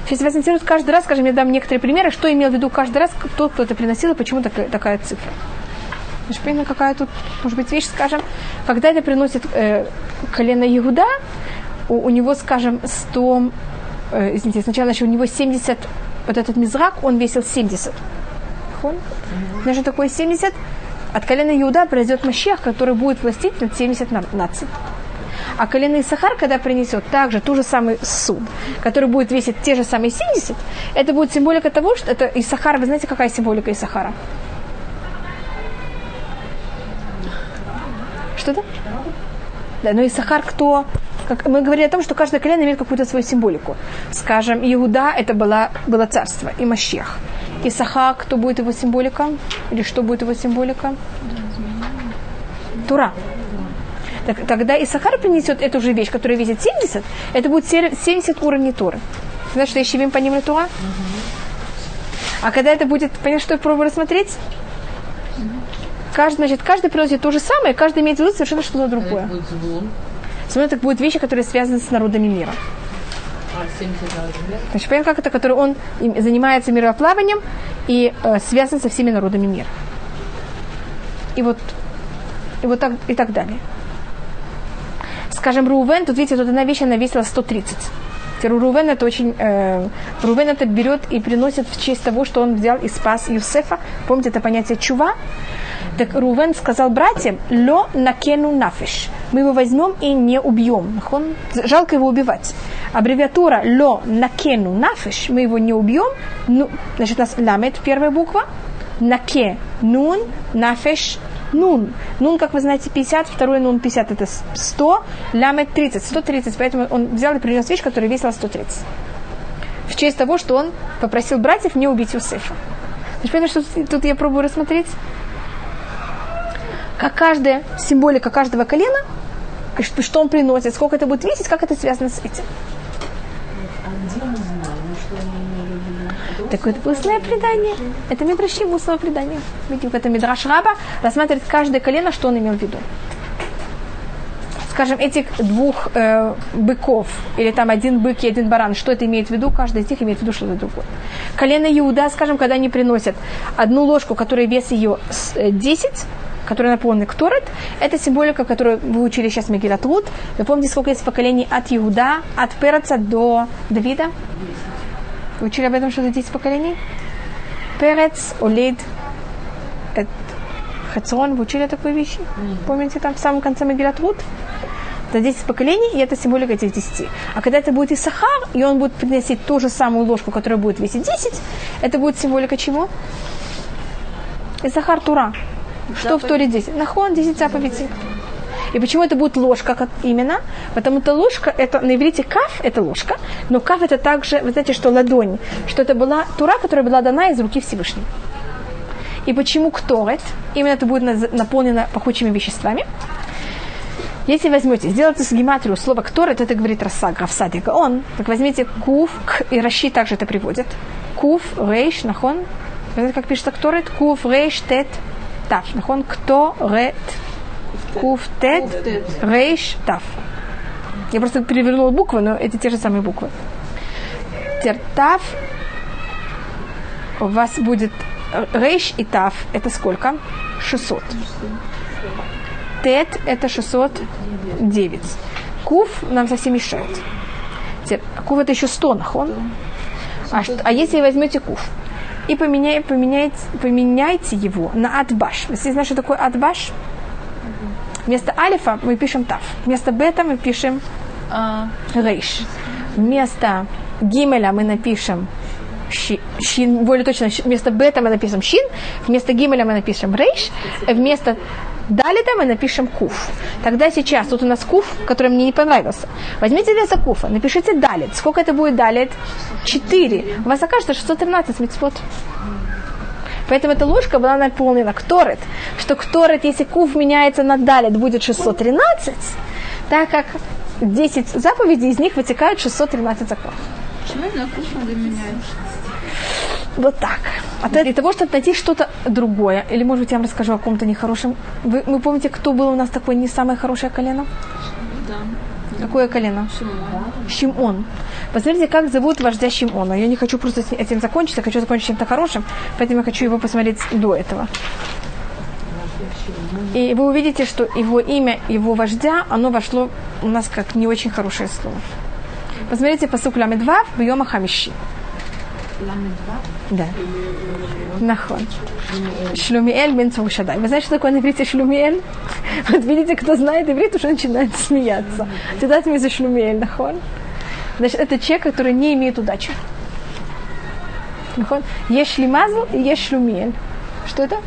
Если вас интересует каждый раз, скажем, я дам некоторые примеры, что имел в виду каждый раз тот, кто это приносил, и почему такая, такая цифра. Понятно, какая тут, может быть, вещь, скажем, когда это приносит э, колено Иуда, у, у него, скажем, 100, э, извините, сначала еще у него 70, вот этот мизрак, он весил 70. Знаешь, что такое 70? От колена Иуда произойдет Мащех, который будет властить над 70 наций. А колено Исахар, когда принесет также ту же самый суд, который будет весить те же самые 70, это будет символика того, что это Исахар, вы знаете, какая символика Исахара? Что-то? Да, но Исахар кто? Как мы говорили о том, что каждое колено имеет какую-то свою символику. Скажем, Иуда это было, было царство и Мащех. Исаха, кто будет его символика? Или что будет его символика? Тура. Так, когда Исахар принесет эту же вещь, которая весит 70, это будет 70 уровней Туры. Знаешь, что Ищевим по ним Тура? А когда это будет, понимаешь, что я пробую рассмотреть? Каждый, значит, каждый приносит то же самое, каждый имеет в виду совершенно что-то другое. Смотри, это будут вещи, которые связаны с народами мира. Значит, понятно, как это, который он занимается мироплаванием и э, связан со всеми народами мира. И вот, и вот так, и так далее. Скажем, Рувен, тут видите, тут одна вещь, она весила 130. Рувен это очень... Э, Рувен это берет и приносит в честь того, что он взял и спас Юсефа. Помните это понятие чува? Так Рувен сказал братьям, ло накену нафиш. Мы его возьмем и не убьем. Жалко его убивать. Аббревиатура ло накену нафиш. Мы его не убьем. Ну, значит, у нас ламет первая буква. Наке нун нафиш нун. Нун, как вы знаете, 50, второй нун 50 это 100, ламет 30, 130. Поэтому он взял и принес вещь, которая весила 130. В честь того, что он попросил братьев не убить Юсефа. Значит, понятно, что тут я пробую рассмотреть? Как каждая символика каждого колена, что он приносит, сколько это будет весить, как это связано с этим. Так это устное предание. Это Мидраши устного предания. Видите, в этом Мидраш Раба рассматривает каждое колено, что он имел в виду. Скажем, этих двух э, быков, или там один бык и один баран, что это имеет в виду? Каждый из них имеет в виду что-то другое. Колено Иуда, скажем, когда они приносят одну ложку, которая вес ее 10, который наполнен Кторет, это символика, которую вы учили сейчас Мегилат Рут. Вы помните, сколько есть поколений от Иуда, от Переца до Давида? Вы учили об этом, что это 10 поколений? Перец, Олид, Хацрон, вы учили такую вещь? Помните, там в самом конце Мегилат Рут? Это 10 поколений, и это символика этих 10. А когда это будет Исахар, и он будет приносить ту же самую ложку, которая будет весить 10, это будет символика чего? Исахар Тура. Что в Торе 10? Нахон 10 заповедей. И почему это будет ложка как именно? Потому что ложка, это на иврите каф, это ложка, но каф это также, вы знаете, что ладонь, что это была тура, которая была дана из руки Всевышнего. И почему кторет? Именно это будет наполнено пахучими веществами. Если возьмете, сделайте с гематрию слово «кторет», это говорит Раса, Графсад и он, так возьмите кув, к, и Раши также это приводит. Кув, рейш, нахон. Знаете, как пишется кторет? Кув, рейш, тет, Нахон, кто, рет, кув, тет, рейш, тав. Я просто перевернула буквы, но эти те же самые буквы. Тертав у вас будет рейш и тав. Это сколько? 600. Тет это 609. Куф нам совсем мешает. Куф это еще 100 нахон. А, а если возьмете куф и поменяй, поменяйте, поменяйте его на адбаш. Вы знаете, что такое адбаш? Вместо алифа мы пишем тав. Вместо бета мы пишем а. рейш. Вместо гимеля мы напишем шин, более точно, вместо бета мы напишем шин, вместо гимеля мы напишем рейш, вместо Далита мы напишем куф. Тогда сейчас, тут у нас куф, который мне не понравился. Возьмите вместо куфа, напишите далит. Сколько это будет далит? Четыре. У вас окажется 613 мецвод. Поэтому эта ложка была наполнена кторет, что кторет, если куф меняется на далит, будет 613, так как 10 заповедей, из них вытекают 613 законов. Почему на куф надо менять? Вот так. А для того, чтобы найти что-то другое, или, может быть, я вам расскажу о ком-то нехорошем. Вы, вы помните, кто был у нас такой не самое хорошее колено? Да. Какое колено? Шимон. Шимон. Посмотрите, как зовут вождя Шимона. Я не хочу просто этим закончить, я хочу закончить чем-то хорошим, поэтому я хочу его посмотреть до этого. И вы увидите, что его имя, его вождя, оно вошло у нас как не очень хорошее слово. Посмотрите по суку Ламедвав в Йома Хамиши. Да. Нахон. Шлюмиэль бен Цаушадай. Вы знаете, что такое на иврите шлюмиэль? Вот видите, кто знает иврит, уже начинает смеяться. Туда за шлюмиэль, нахон. Значит, это человек, который не имеет удачи. Нахон. Есть шлимазл и есть шлюмиэль. Что это?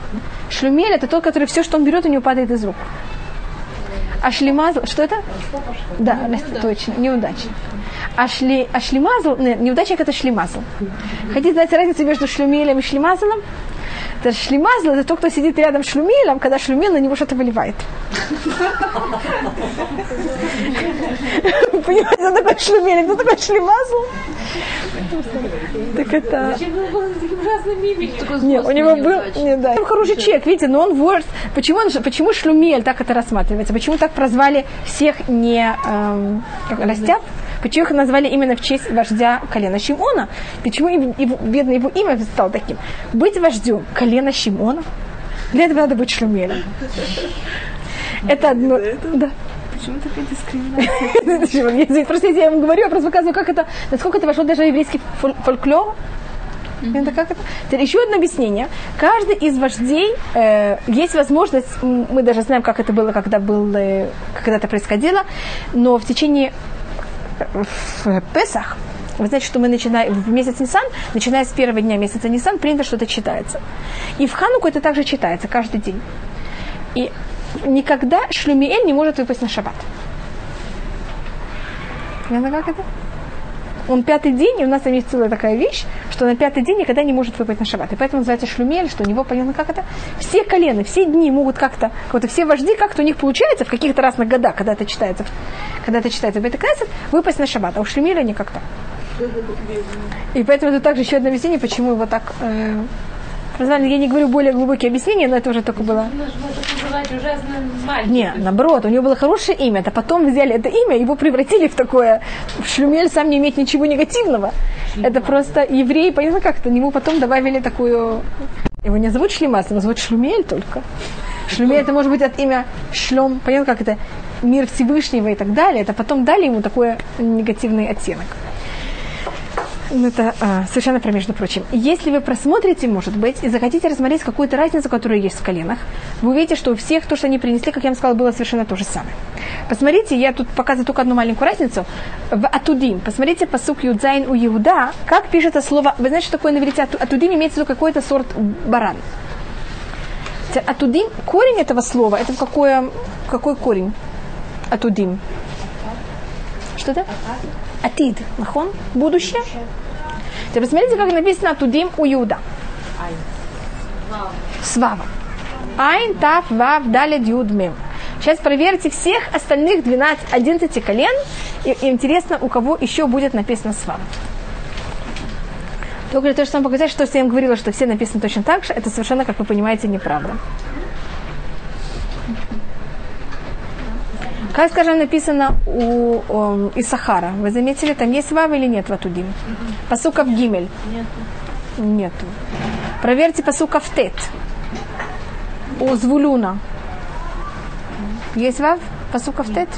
Шлюмель это тот, который все, что он берет, у него падает из рук. А шлимазл, что это? Да, точно, неудачник. А, шли, а шлимазл, нет, неудачник это шлимазл. Хотите знать разницу между шлюмелем и шлимазлом? Это шлимазл, это тот, кто сидит рядом с шлюмелем, когда шлюмел на него что-то выливает. Понимаете, что такое шлюмель, кто такой шлимазл? Так это... Нет, у него был... Нет, да. Он хороший человек, видите, но он вор. Почему, он, почему шлюмель так это рассматривается? Почему так прозвали всех не эм, растят? Почему их назвали именно в честь вождя колена Шимона? Почему его, бедное его имя стало таким? Быть вождем колена Шимона? Для этого надо быть шлюмелем. Это одно... Да. Почему такая дискриминация? Просто я вам говорю, я просто показываю, как это, насколько это вошло даже в еврейский фольклор. Это как это? Теперь еще одно объяснение. Каждый из вождей э, есть возможность, мы даже знаем, как это было, когда, был, э, когда это происходило, но в течение в Песах, вы знаете, что мы начинаем в месяц Нисан, начиная с первого дня месяца Нисан, принято что-то читается. И в Хануку это также читается каждый день. И никогда Шлюмиэль не может выпасть на шаббат. Понятно, как это? Он пятый день, и у нас есть целая такая вещь, что на пятый день никогда не может выпасть на шаббат. И поэтому называется шлюмель, что у него, понятно, как это? Все колены, все дни могут как-то, вот все вожди, как-то у них получается в каких-то разных годах, когда это читается, когда это читается в Бетекнесет, выпасть на шаббат, а у шлюмеля не как-то. И поэтому это также еще одно объяснение, почему его так э, Назвали, я не говорю более глубокие объяснения, но это уже только было... Не, наоборот, у него было хорошее имя, а потом взяли это имя, его превратили в такое... Шлюмель сам не имеет ничего негативного. Это просто евреи, понятно как-то, ему потом добавили такую... Его не зовут Шлемас, его зовут Шлюмель только. Шлюмель это может быть от имя Шлем, понятно как это, мир Всевышнего и так далее. Это потом дали ему такой негативный оттенок. Ну, это а, совершенно про между прочим. Если вы просмотрите, может быть, и захотите рассмотреть какую-то разницу, которая есть в коленах, вы увидите, что у всех то, что они принесли, как я вам сказала, было совершенно то же самое. Посмотрите, я тут показываю только одну маленькую разницу. В Атудим, посмотрите по сук Юдзайн у Иуда, как пишется слово, вы знаете, что такое на иврите Атудим, имеется в виду какой-то сорт баран. Атудим, корень этого слова, это какое, какой корень? Атудим. Что это? Атид. Нахон? Будущее. Теперь посмотрите, как написано Атудим у Иуда. Свава. Айн, Тав, Вав, Далит, Юд, Мем. Сейчас проверьте всех остальных 12, 11 колен. И, и интересно, у кого еще будет написано Свава. Только для того, чтобы показать, что я им говорила, что все написаны точно так же, это совершенно, как вы понимаете, неправда. Как, скажем, написано у um, Исахара. Вы заметили, там есть вав или нет в Атудим? Посука в Гимель? Нет. Нету. Проверьте посука в Тет. У Звулюна. Есть вав? Посука в Тет?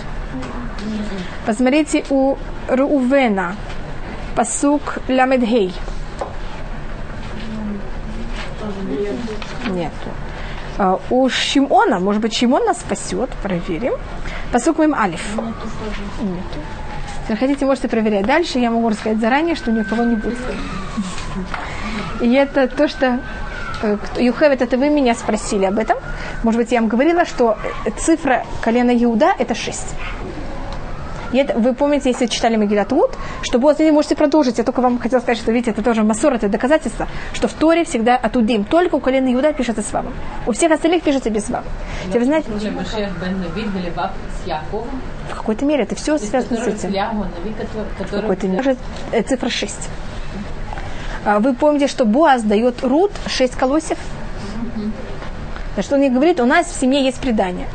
Посмотрите у Рувена. Посук Ламедхей. Нету. Uh, у Шимона, может быть, Шимон нас спасет, проверим. Посук моим алиф. Нету. Если хотите, можете проверять дальше. Я могу рассказать заранее, что ни у кого не будет. И это то, что Юхевит, это вы меня спросили об этом. Может быть, я вам говорила, что цифра колена Иуда – это 6. И это, вы помните, если читали Магилат Вуд, что вот, вы можете продолжить. Я только вам хотела сказать, что, видите, это тоже массор, это доказательство, что в Торе всегда отудим. Только у колена Иуда пишется с вавом. У всех остальных пишется без вава. Вы знаете, в какой-то мере это все связано с этим. В какой-то мере. Цифра 6. Вы помните, что Буаз дает Рут 6 колосьев? Что он ей говорит, у нас в семье есть предание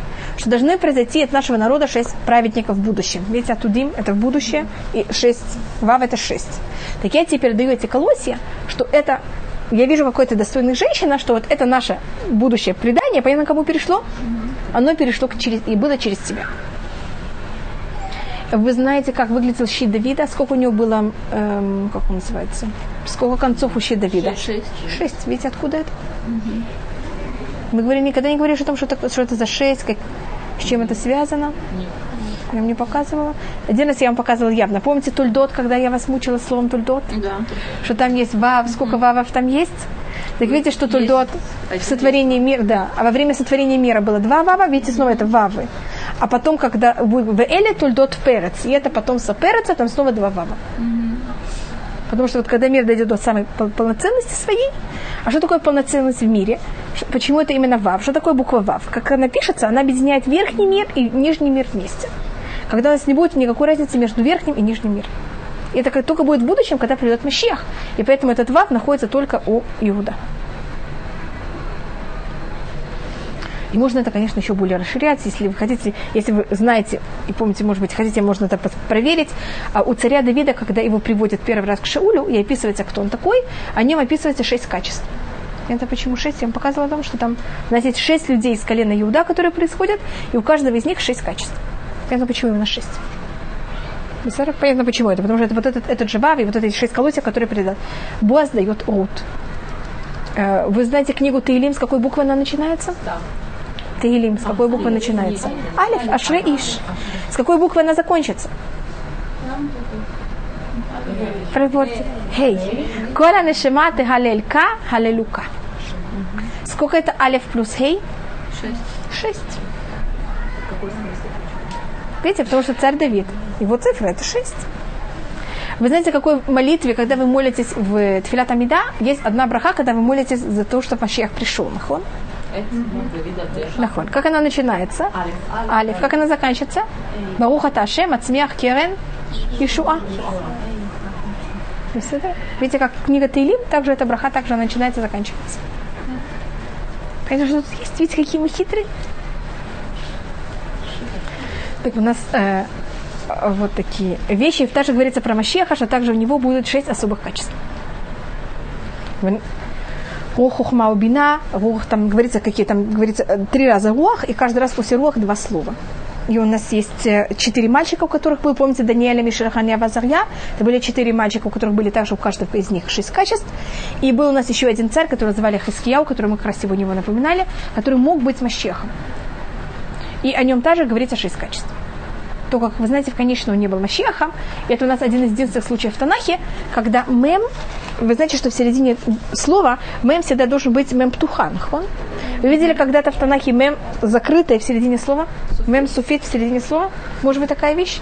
что должны произойти от нашего народа шесть праведников в будущем. Ведь Атудим – это в будущее, и шесть Вав – это шесть. Так я теперь даю эти колосья, что это я вижу какой-то достойной женщина, что вот это наше будущее предание, понятно, кому перешло? Оно перешло через, и было через тебя. Вы знаете, как выглядел щит Давида? Сколько у него было, эм, как он называется? Сколько концов у щит Давида? Шесть. Шесть. Видите, откуда это? Угу. Мы говорим, никогда не говоришь о том, что это, что это за шесть, как, с чем это связано. Нет. Я вам не показывала. Один раз я вам показывала явно. Помните тульдот, когда я вас мучила словом тульдот? Да. Что там есть вав, сколько вавов там есть? Так видите, что тульдот в сотворении мира, да. А во время сотворения мира было два вава, видите, снова это вавы. А потом, когда в Эле тульдот перец, и это потом переца, там снова два вава. Потому что вот когда мир дойдет до самой полноценности своей, а что такое полноценность в мире? Почему это именно вав? Что такое буква вав? Как она пишется, она объединяет верхний мир и нижний мир вместе. Когда у нас не будет никакой разницы между верхним и нижним миром. И это только будет в будущем, когда придет Машех. И поэтому этот вав находится только у Иуда. И можно это, конечно, еще более расширять, если вы хотите, если вы знаете, и помните, может быть, хотите, можно это проверить. А у царя Давида, когда его приводят первый раз к Шаулю, и описывается, кто он такой, о нем описывается шесть качеств. Это почему шесть? Я вам показывала о том, что там, знаете, шесть людей из колена Иуда, которые происходят, и у каждого из них шесть качеств. Понятно, почему именно шесть. Понятно, почему это. Потому что это вот этот, этот же Вав и вот эти шесть колосьев, которые придат. Боаз дает Рут. Э, вы знаете книгу Таилим, с какой буквы она начинается? Да. Таилим, с какой буквы начинается? Алиф, Ашре Иш. С какой буквы она закончится? Проверьте. Хей. Кола нешема ты галелька, галелюка. Сколько это алиф плюс хей? Шесть. Шесть. Видите, потому что царь Давид. Его цифра это шесть. Вы знаете, какой молитве, когда вы молитесь в Тфилат Амида, есть одна браха, когда вы молитесь за то, что Машех пришел. Нахон? Нахон. Как она начинается? Алиф. Как она заканчивается? Баруха Ташем, Ацмиах Керен, Ишуа. Видите, как книга Таилим, также эта браха также начинается и заканчивается. Что тут есть, видите, какие мы хитрые. Так у нас э, вот такие вещи. Также говорится про Машеха, что также у него будет шесть особых качеств. Рух, хухма, убина, рух, там говорится, какие там, говорится, э, три раза рух, и каждый раз после рух два слова. И у нас есть э, четыре мальчика, у которых вы помните, Даниэля, Мишелханя, Вазарья. Это были четыре мальчика, у которых были также у каждого из них шесть качеств. И был у нас еще один царь, которого звали Хискияу, который мы как раз сегодня его напоминали, который мог быть Мащехом. И о нем также говорится шесть качеств. То, как вы знаете, в конечном он не был Мащехом. И это у нас один из единственных случаев в Танахе, когда мем, вы знаете, что в середине слова мем всегда должен быть мем птухан. Вы видели когда-то в Танахе мем закрытое в середине слова? Мем суфит в середине слова? Может быть такая вещь?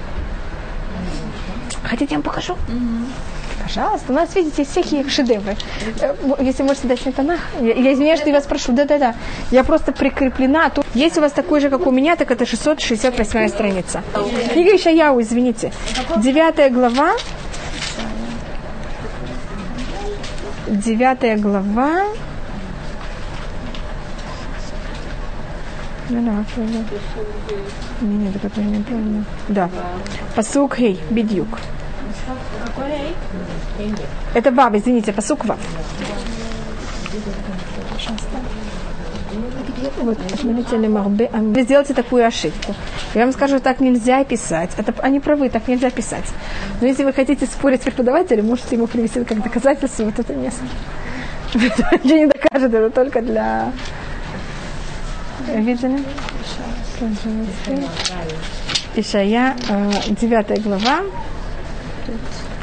Хотите, я вам покажу? Пожалуйста, у нас, видите, всякие шедевры. Э, Если можете дать мне тонах. Я, я извиняюсь, что я вас прошу. Да-да-да. Я просто прикреплена. Тут, если у вас такой же, как у меня, так это 668 страница. Книга Ишаяу, извините. Девятая глава. Девятая глава. Ну, нет, это неправильно. Да. Посук хей, бедюк. Это вав, извините, посук вав. Вот, смотрите, лемарбе. Вы сделаете такую ошибку. Я вам скажу, так нельзя писать. Это, они правы, так нельзя писать. Но если вы хотите спорить с преподавателем, можете ему привести как доказательство вот это место. Ничего не докажет, это только для... Видели? Ишая, э, девятая глава.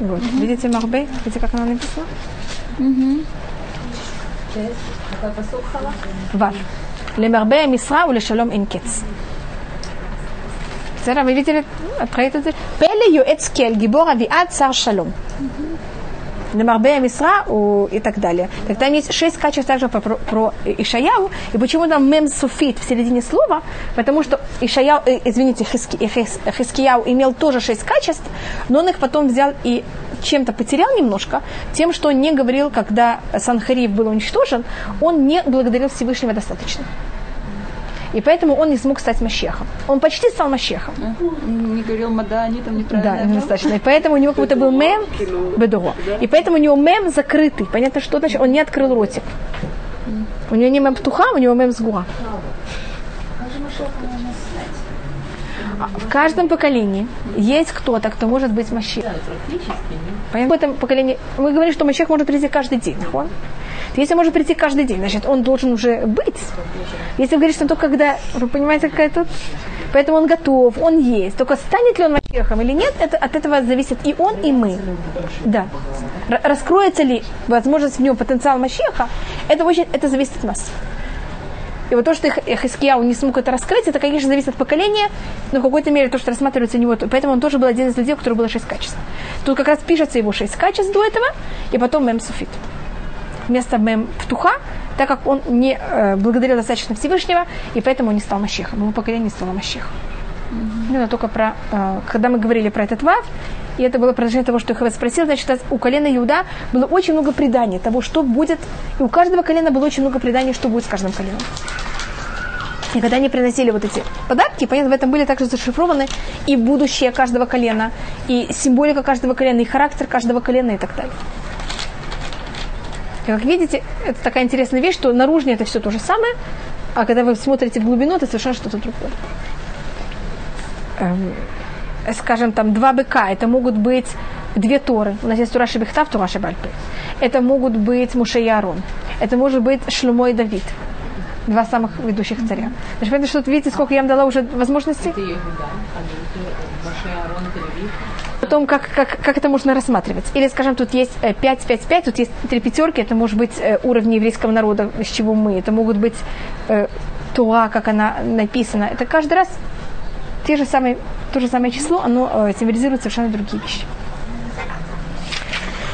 Вот. Видите Марбе? Видите, как она написана? ו' למרבה המשרה ולשלום אין קץ. בסדר? вы видели, את ראית את זה? פלא יועץ קל, גיבור אביעד, שר שלום. Намарбея Мисра и так далее. Так там есть шесть качеств также про, про, про Ишаяу. И почему там мем суфит в середине слова? Потому что Ишаяу, э, извините, Хиски, Хис, Хискияу имел тоже шесть качеств, но он их потом взял и чем-то потерял немножко, тем, что он не говорил, когда Санхариев был уничтожен, он не благодарил Всевышнего достаточно. И поэтому он не смог стать Мащехом. Он почти стал Мащехом. Не говорил мада, они там неправильно. Да, недостаточно. И поэтому у него как будто был мем бедого. И поэтому у него мем закрытый. Понятно, что значит? Он не открыл ротик. У него не мем птуха, у него мем сгуа. А В каждом поколении есть кто-то, кто может быть Мащех. Понятно? В этом поколении мы говорим, что Мащех может прийти каждый день. нахон? Если он может прийти каждый день, значит, он должен уже быть. Если вы говорите, что только когда, вы понимаете, какая тут... Поэтому он готов, он есть. Только станет ли он Мащехом или нет, это, от этого зависит и он, и мы. Да. Раскроется ли возможность в нем потенциал Мащеха, это, очень, это зависит от нас. И вот то, что Хискияу не смог это раскрыть, это, конечно, зависит от поколения, но в какой-то мере то, что рассматривается у него, поэтому он тоже был один из людей, у которого было шесть качеств. Тут как раз пишется его шесть качеств до этого, и потом мем суфит. Вместо мем птуха, так как он не э, благодарил достаточно Всевышнего, и поэтому он не стал Мащехом. Его поколение не стало Мащехом. Mm-hmm. Это только про, э, когда мы говорили про этот вав, и это было продолжение того, что Хавес спросил, значит, у колена Иуда было очень много преданий того, что будет, и у каждого колена было очень много преданий, что будет с каждым коленом. И когда они приносили вот эти подарки, понятно, в этом были также зашифрованы и будущее каждого колена, и символика каждого колена, и характер каждого колена и так далее. И как видите, это такая интересная вещь, что наружнее это все то же самое, а когда вы смотрите в глубину, это совершенно что-то другое. Эм, скажем, там два быка, это могут быть две Торы. У нас есть Тура Шебехтав, Тура Шебальпы. Это могут быть Муше и Арон. Это может быть Шлюмо и Давид. Два самых ведущих царя. Значит, понятно, что видите, сколько я вам дала уже возможностей? Потом, как, как, как это можно рассматривать. Или, скажем, тут есть 5, 5, 5, тут есть три пятерки, это может быть э, уровни еврейского народа, с чего мы. Это могут быть э, Туа, как она написана. Это каждый раз те же самые, то же самое число, оно э, символизирует совершенно другие вещи.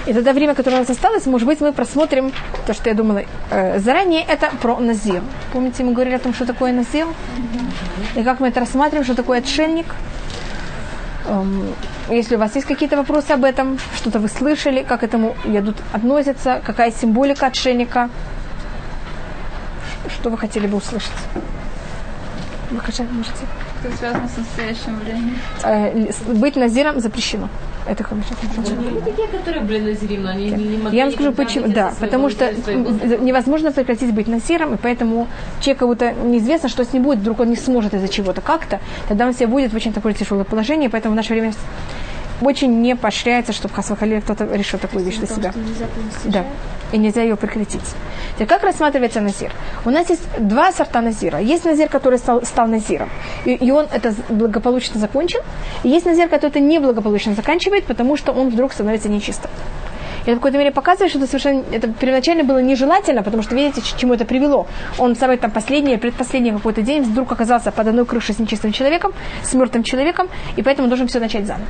И тогда время, которое у нас осталось, может быть, мы просмотрим то, что я думала э, заранее, это про Назир. Помните, мы говорили о том, что такое Назир? И как мы это рассматриваем, что такое отшельник? Эм, если у вас есть какие-то вопросы об этом, что-то вы слышали, как этому едут, относятся, какая символика отшельника, что вы хотели бы услышать? Вы можете? Это связано с настоящим временем. Э, быть назиром запрещено. Это хорошо. Были такие, которые были назирим, но они не могли Я вам скажу почему. Да, потому что невозможно прекратить быть назиром, и поэтому человеку-то неизвестно, что с ним будет, вдруг он не сможет из-за чего-то как-то, тогда он себя будет в очень такое тяжелое положение, поэтому в наше время очень не поощряется, чтобы Хасвахали кто-то решил такую вещь для себя. Да. И нельзя ее прекратить. Теперь, как рассматривается назир? У нас есть два сорта назира. Есть назир, который стал, стал назиром, и, и он это благополучно закончил. И есть назир, который это неблагополучно заканчивает, потому что он вдруг становится нечистым. И это в какой-то мере показывает, что это совершенно, это первоначально было нежелательно, потому что видите, к чему это привело. Он самый там последний, предпоследний какой-то день вдруг оказался под одной крышей с нечистым человеком, с мертвым человеком, и поэтому должен все начать заново.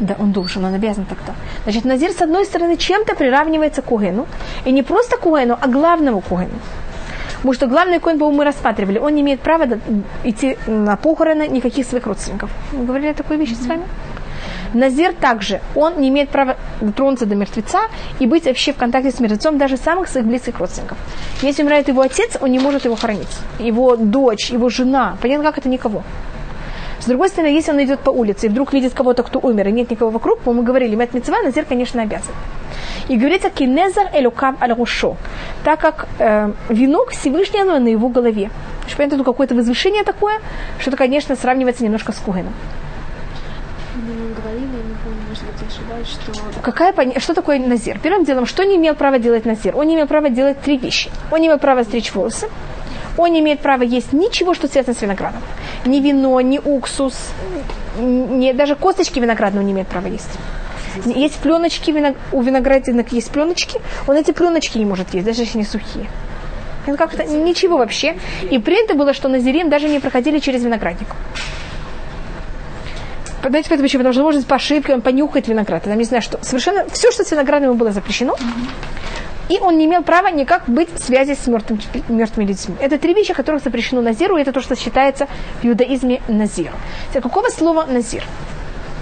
Да, он должен, он обязан тогда. Значит, Назир, с одной стороны, чем-то приравнивается к Кугену. И не просто Кугену, а главному Кугену. Потому что главный коин, по мы рассматривали, он не имеет права идти на похороны никаких своих родственников. Мы говорили о такой вещи с вами? Назир также, он не имеет права дотронуться до мертвеца и быть вообще в контакте с мертвецом даже самых своих близких родственников. Если умирает его отец, он не может его хоронить. Его дочь, его жена, понятно, как это никого. С другой стороны, если он идет по улице и вдруг видит кого-то, кто умер, и нет никого вокруг, мы говорили, мет мецва, Назир, конечно, обязан. И говорится, кинезар элюкав аль так как э, венок Всевышнего на его голове. Что понятно, какое-то возвышение такое, что это, конечно, сравнивается немножко с Кугеном. Какая, что такое назир? Первым делом, что не имел права делать назир? Он не имел права делать три вещи. Он не имел права стричь волосы, он не имеет права есть ничего, что связано с виноградом. Ни вино, ни уксус, ни, даже косточки виноградного не имеет права есть. Есть пленочки, у виноградинок есть пленочки, он эти пленочки не может есть, даже если они сухие. Ну как-то ничего вообще. И принято было, что назирим даже не проходили через виноградник. Знаете, почему? Потому что можно по ошибке он понюхает виноград. Я не знаю, что. Совершенно все, что с виноградом было запрещено. И он не имел права никак быть в связи с мертвым, мертвыми людьми. Это три вещи, которых запрещено назиру, и это то, что считается в иудаизме назир. Какого слова назир?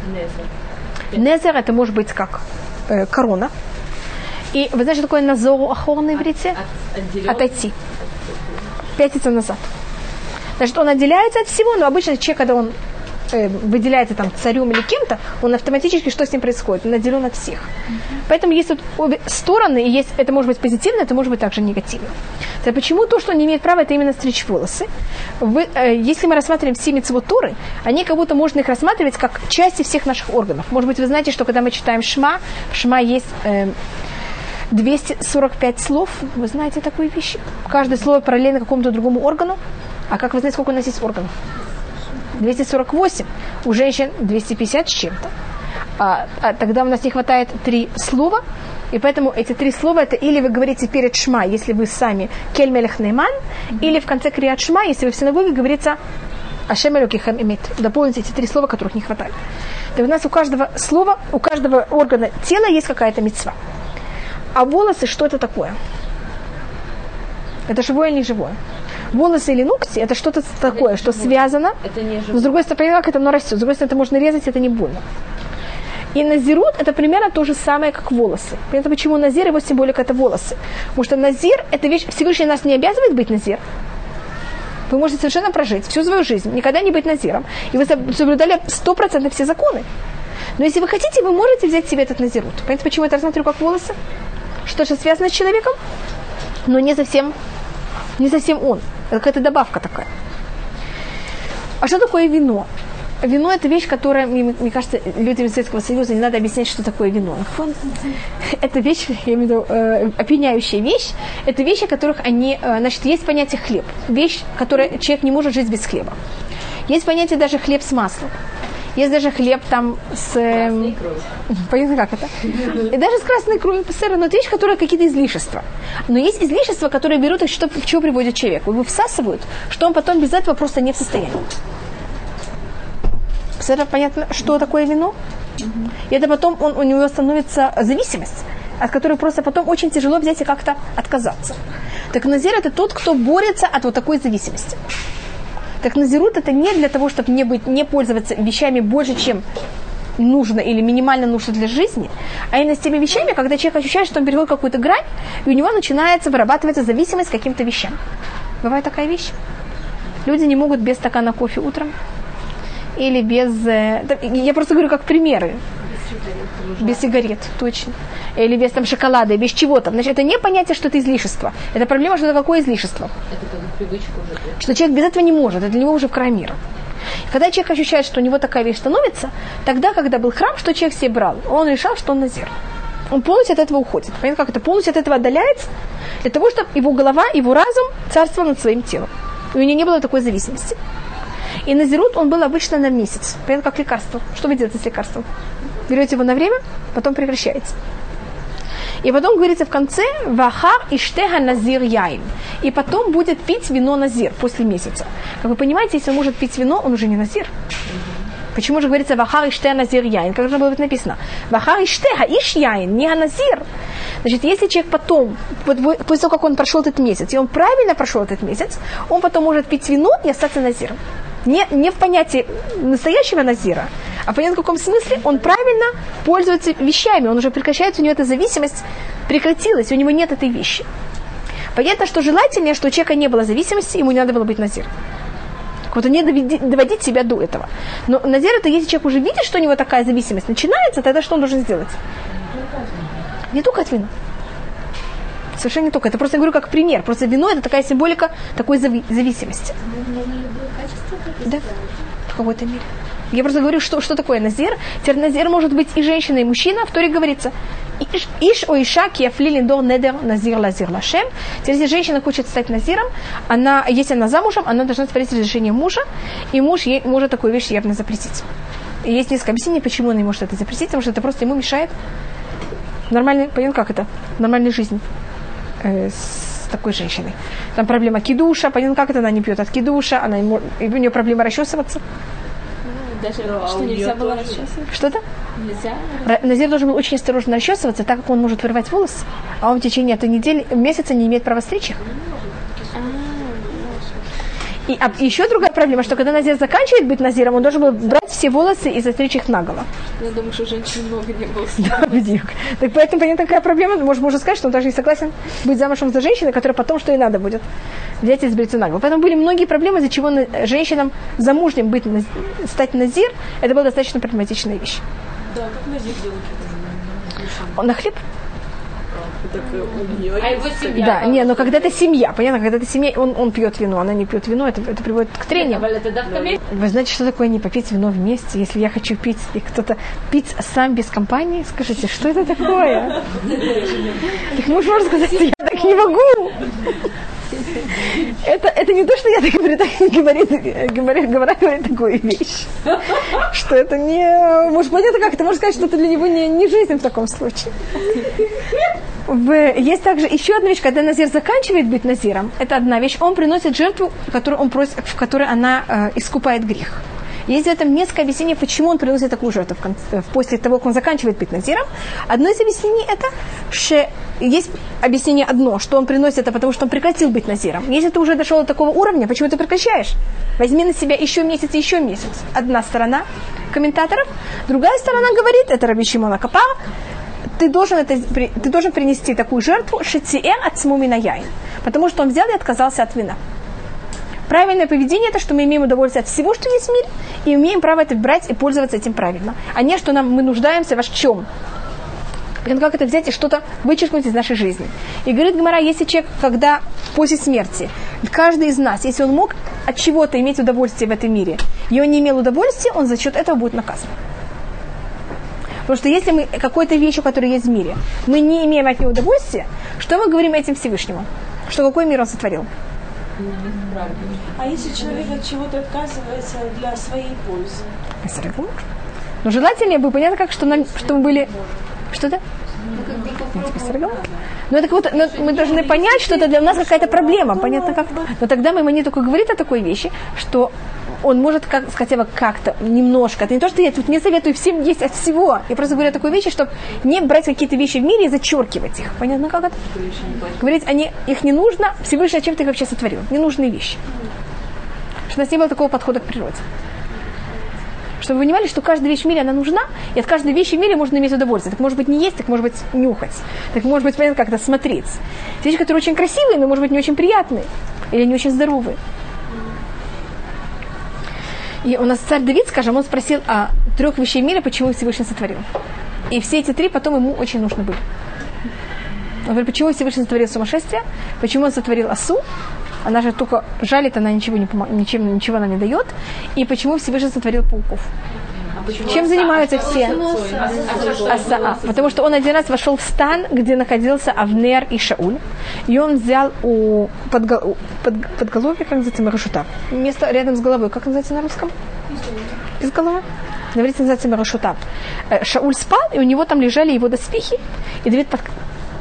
Незер. Незер это может быть как э, корона. И вы знаете, что такое назору ахор на иврите? От, Отойти. Пятиться назад. Значит, он отделяется от всего, но обычно человек, когда он э, выделяется там царем или кем-то, он автоматически, что с ним происходит? Он наделен от всех. Поэтому есть вот обе стороны, и есть, это может быть позитивно, это может быть также негативно. То почему то, что он не имеет права, это именно стричь волосы? Вы, э, если мы рассматриваем все мецвод Торы, они как будто можно их рассматривать как части всех наших органов. Может быть, вы знаете, что когда мы читаем Шма, в Шма есть э, 245 слов. Вы знаете такую вещь? Каждое слово параллельно какому-то другому органу. А как вы знаете, сколько у нас есть органов? 248, у женщин 250 с чем-то. А, а тогда у нас не хватает три слова, и поэтому эти три слова это или вы говорите перед шма, если вы сами кельмелех нейман, mm-hmm. или в конце криат шма, если вы в синагоге говорится Ашем Элокихам имеет. Дополните эти три слова, которых не хватает. Так у нас у каждого слова, у каждого органа тела есть какая-то мецва. А волосы, что это такое? Это живое или не живое? Волосы или ногти это что-то такое, что связано. Это не но с другой стороны, как это оно растет. С другой стороны, это можно резать, это не больно. И назирут это примерно то же самое, как волосы. Это почему назир, его символика это волосы. Потому что назир, это вещь, Всевышний нас не обязывает быть назир. Вы можете совершенно прожить всю свою жизнь, никогда не быть назиром. И вы соблюдали стопроцентно все законы. Но если вы хотите, вы можете взять себе этот назирут. Понимаете, почему я это рассматриваю как волосы? Что же связано с человеком, но не совсем, не совсем он. Это какая-то добавка такая. А что такое вино? Вино – это вещь, которая, мне, мне кажется, людям Советского Союза не надо объяснять, что такое вино. Это вещь, я имею в виду, э, опьяняющая вещь. Это вещи, о которых они, э, значит, есть понятие хлеб. Вещь, которая человек не может жить без хлеба. Есть понятие даже хлеб с маслом. Есть даже хлеб там с... Э, понятно, как это? И даже с красной кровью сыра, но это вещь, которая какие-то излишества. Но есть излишества, которые берут и что, к чему приводит человек. Его всасывают, что он потом без этого просто не в состоянии. Это понятно, что такое вино? И это потом он, у него становится зависимость, от которой просто потом очень тяжело взять и как-то отказаться. Так Назир это тот, кто борется от вот такой зависимости. Так назирут это не для того, чтобы не, быть, не пользоваться вещами больше, чем нужно или минимально нужно для жизни, а именно с теми вещами, когда человек ощущает, что он перевел какую-то грань, и у него начинается вырабатываться зависимость к каким-то вещам. Бывает такая вещь. Люди не могут без стакана кофе утром или без... Э, я просто говорю как примеры. Без сигарет, точно. Или без там шоколада, без чего-то. Значит, это не понятие, что это излишество. Это проблема, что это какое излишество. Это как привычка уже. Что человек без этого не может, это для него уже в край мира. Когда человек ощущает, что у него такая вещь становится, тогда, когда был храм, что человек себе брал? Он решал, что он назир. Он полностью от этого уходит. Понятно, как это? Полностью от этого отдаляется, для того, чтобы его голова, его разум царствовал над своим телом. И у него не было такой зависимости. И назирут он был обычно на месяц. Понятно, как лекарство. Что вы делаете с лекарством? Берете его на время, потом прекращаете. И потом говорится в конце «Вахар иштега назир яин». И потом будет пить вино назир после месяца. Как вы понимаете, если он может пить вино, он уже не назир. Почему же говорится «Вахар иштега назир яин»? Как же было быть написано? «Вахар иштега иш яин», не назир. Значит, если человек потом, после того, как он прошел этот месяц, и он правильно прошел этот месяц, он потом может пить вино и остаться назиром. Не, не в понятии настоящего назира, а в каком смысле он правильно пользуется вещами, он уже прекращается, у него эта зависимость прекратилась, у него нет этой вещи. Понятно, что желательнее, что у человека не было зависимости, ему не надо было быть назир. Вот не доводить себя до этого. Но назир это если человек уже видит, что у него такая зависимость начинается, тогда что он должен сделать? Не только от вина. Совершенно не только. Это просто я говорю как пример. Просто вино это такая символика такой зави- зависимости. Да, в какой-то мере. Я просто говорю, что, что такое назир. Теперь назир может быть и женщина, и мужчина. В Торе говорится, Иш, иш о иша киафлилиндор недер назир лазир лашем. Теперь, если женщина хочет стать назиром, она, если она замужем, она должна спросить разрешение мужа, и муж ей может такую вещь явно запретить. И есть несколько объяснений, почему он не может это запретить, потому что это просто ему мешает нормальной, понятно, как это, нормальной жизни э, с такой женщиной. Там проблема кидуша, понятно, как это, она не пьет от кидуша, она, ему- и у нее проблема расчесываться. Даже а что нельзя было расчесывать? Что-то? Нельзя? Назир должен был очень осторожно расчесываться, так как он может вырвать волосы, а он в течение этой недели, месяца не имеет права стричь их. И а, еще другая проблема, что когда Назир заканчивает быть Назиром, он должен был брать все волосы и застричь их наголо. Я думаю, что женщин много не было. Да, бедюк. Так поэтому, понятно, такая проблема. Может, можно сказать, что он даже не согласен быть замужем за женщиной, которая потом, что и надо будет, взять и сбриться наголо. Поэтому были многие проблемы, из-за чего на- женщинам замужним быть, стать назир, это была достаточно проблематичная вещь. Да, как назир делают? Он на хлеб? так э, у нее а его семья. Да, не, ну, но когда это семья, понятно, когда это семья, он, он пьет вино, она не пьет вино, это, это приводит к трению. Вы знаете, что такое не попить вино вместе? Если я хочу пить, и кто-то пить сам без компании, скажите, что это такое? Так муж может сказать, я так не могу. Это, это не то, что я так говорю, так не говорит, говорит, говорит такую вещь. Что это не... Может, понятно, как это можно сказать, что это для него не, не жизнь в таком случае. В- есть также еще одна вещь, когда Назир заканчивает быть Назиром, это одна вещь, он приносит жертву, которую он просит, в которой она э, искупает грех. Есть в этом несколько объяснений, почему он приносит такую жертву в конце- в- после того, как он заканчивает быть Назиром. Одно из объяснений это, что есть объяснение одно, что он приносит это потому, что он прекратил быть Назиром. Если ты уже дошел до такого уровня, почему ты прекращаешь? Возьми на себя еще месяц еще месяц. Одна сторона комментаторов, другая сторона говорит, это Раби Шимона Капара, ты должен, это, ты должен принести такую жертву шитиэр от смумина яин. Потому что он взял и отказался от вина. Правильное поведение это, что мы имеем удовольствие от всего, что есть в мире, и имеем право это брать и пользоваться этим правильно. А не, что нам, мы нуждаемся во чем. Как это взять и что-то вычеркнуть из нашей жизни. И говорит Гмара, если человек, когда после смерти, каждый из нас, если он мог от чего-то иметь удовольствие в этом мире, и он не имел удовольствия, он за счет этого будет наказан. Потому что если мы какой-то вещью, которая есть в мире, мы не имеем от нее удовольствия, что мы говорим этим Всевышнему? Что какой мир он сотворил? А если человек от чего-то отказывается для своей пользы? Бессарагамур. Но желательнее бы, понятно, как, что, нам, что мы были... Что-то? Ну, так вот, но мы должны понять, что это для нас какая-то проблема, понятно как. Но тогда мы, мы не только говорит о такой вещи, что он может как, хотя бы как-то немножко. Это не то, что я тут не советую всем есть от всего. Я просто говорю о такой вещи, чтобы не брать какие-то вещи в мире и зачеркивать их. Понятно как это? Говорить, они, их не нужно, Всевышний, чем ты их вообще сотворил. Ненужные вещи. Что у нас не было такого подхода к природе. Чтобы вы понимали, что каждая вещь в мире, она нужна, и от каждой вещи в мире можно иметь удовольствие. Так может быть не есть, так может быть нюхать. Так может быть, понятно, как-то смотреть. Вещи, которые очень красивые, но может быть не очень приятные. Или не очень здоровые. И у нас царь Давид, скажем, он спросил о трех вещей мира, почему Всевышний сотворил. И все эти три потом ему очень нужны были. Он говорит, почему Всевышний сотворил сумасшествие, почему он сотворил осу, она же только жалит, она ничего не помо- ничем, ничего она не дает, и почему Всевышний сотворил пауков. Чем занимаются все? Оса. А, Потому что он один раз вошел в стан, где находился Авнер и Шауль, и он взял у подго- у под, подголовья, как называется, Марашута, место рядом с головой, как называется на русском? Изголовье. На иврите называется Мерашутам. Э, Шауль спал, и у него там лежали его доспехи, и Давид под-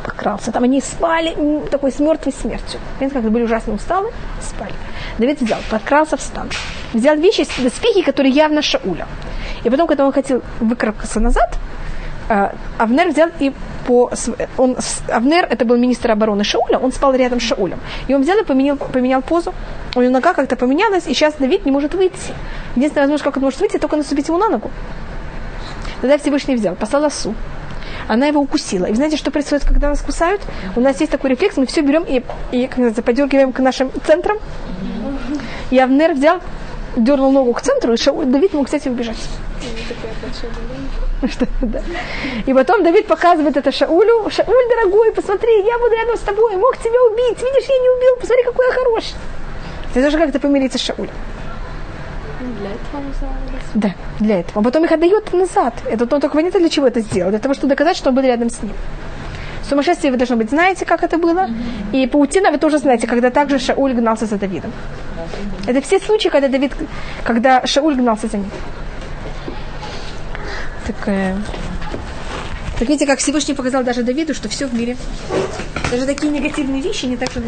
подкрался. Там они спали такой с мертвой смертью. Понимаете, как были ужасно усталы, спали. Давид взял, подкрался, встал. Взял вещи, доспехи, которые явно Шауля. И потом, когда он хотел выкарабкаться назад, э, Авнер взял и по... Он, Авнер, это был министр обороны Шауля, он спал рядом с Шаулем. И он взял и поменял, поменял позу. У него нога как-то поменялась, и сейчас Давид не может выйти. Единственная возможность, как он может выйти, только наступить ему на ногу. Тогда Всевышний взял, послал осу. Она его укусила. И вы знаете, что происходит, когда нас кусают? У нас есть такой рефлекс, мы все берем и, и подергиваем к нашим центрам. И Авнер взял, дернул ногу к центру, и Шауль- Давид мог, кстати, убежать. Что, да. И потом Давид показывает это Шаулю. Шауль, дорогой, посмотри, я буду рядом с тобой, мог тебя убить. Видишь, я не убил, посмотри, какой я хороший. Ты тоже как-то помириться с Шаулем. Для этого он занялся. Да, для этого. А потом их отдает назад. Это он только понятно, для чего это сделал. Для того, чтобы доказать, что он был рядом с ним. Сумасшествие вы, должно быть, знаете, как это было. И паутина вы тоже знаете, когда также Шауль гнался за Давидом. Это все случаи, когда Давид, когда Шауль гнался за ним. Так, э, так видите, как Всевышний показал даже Давиду, что все в мире. Даже такие негативные вещи не так же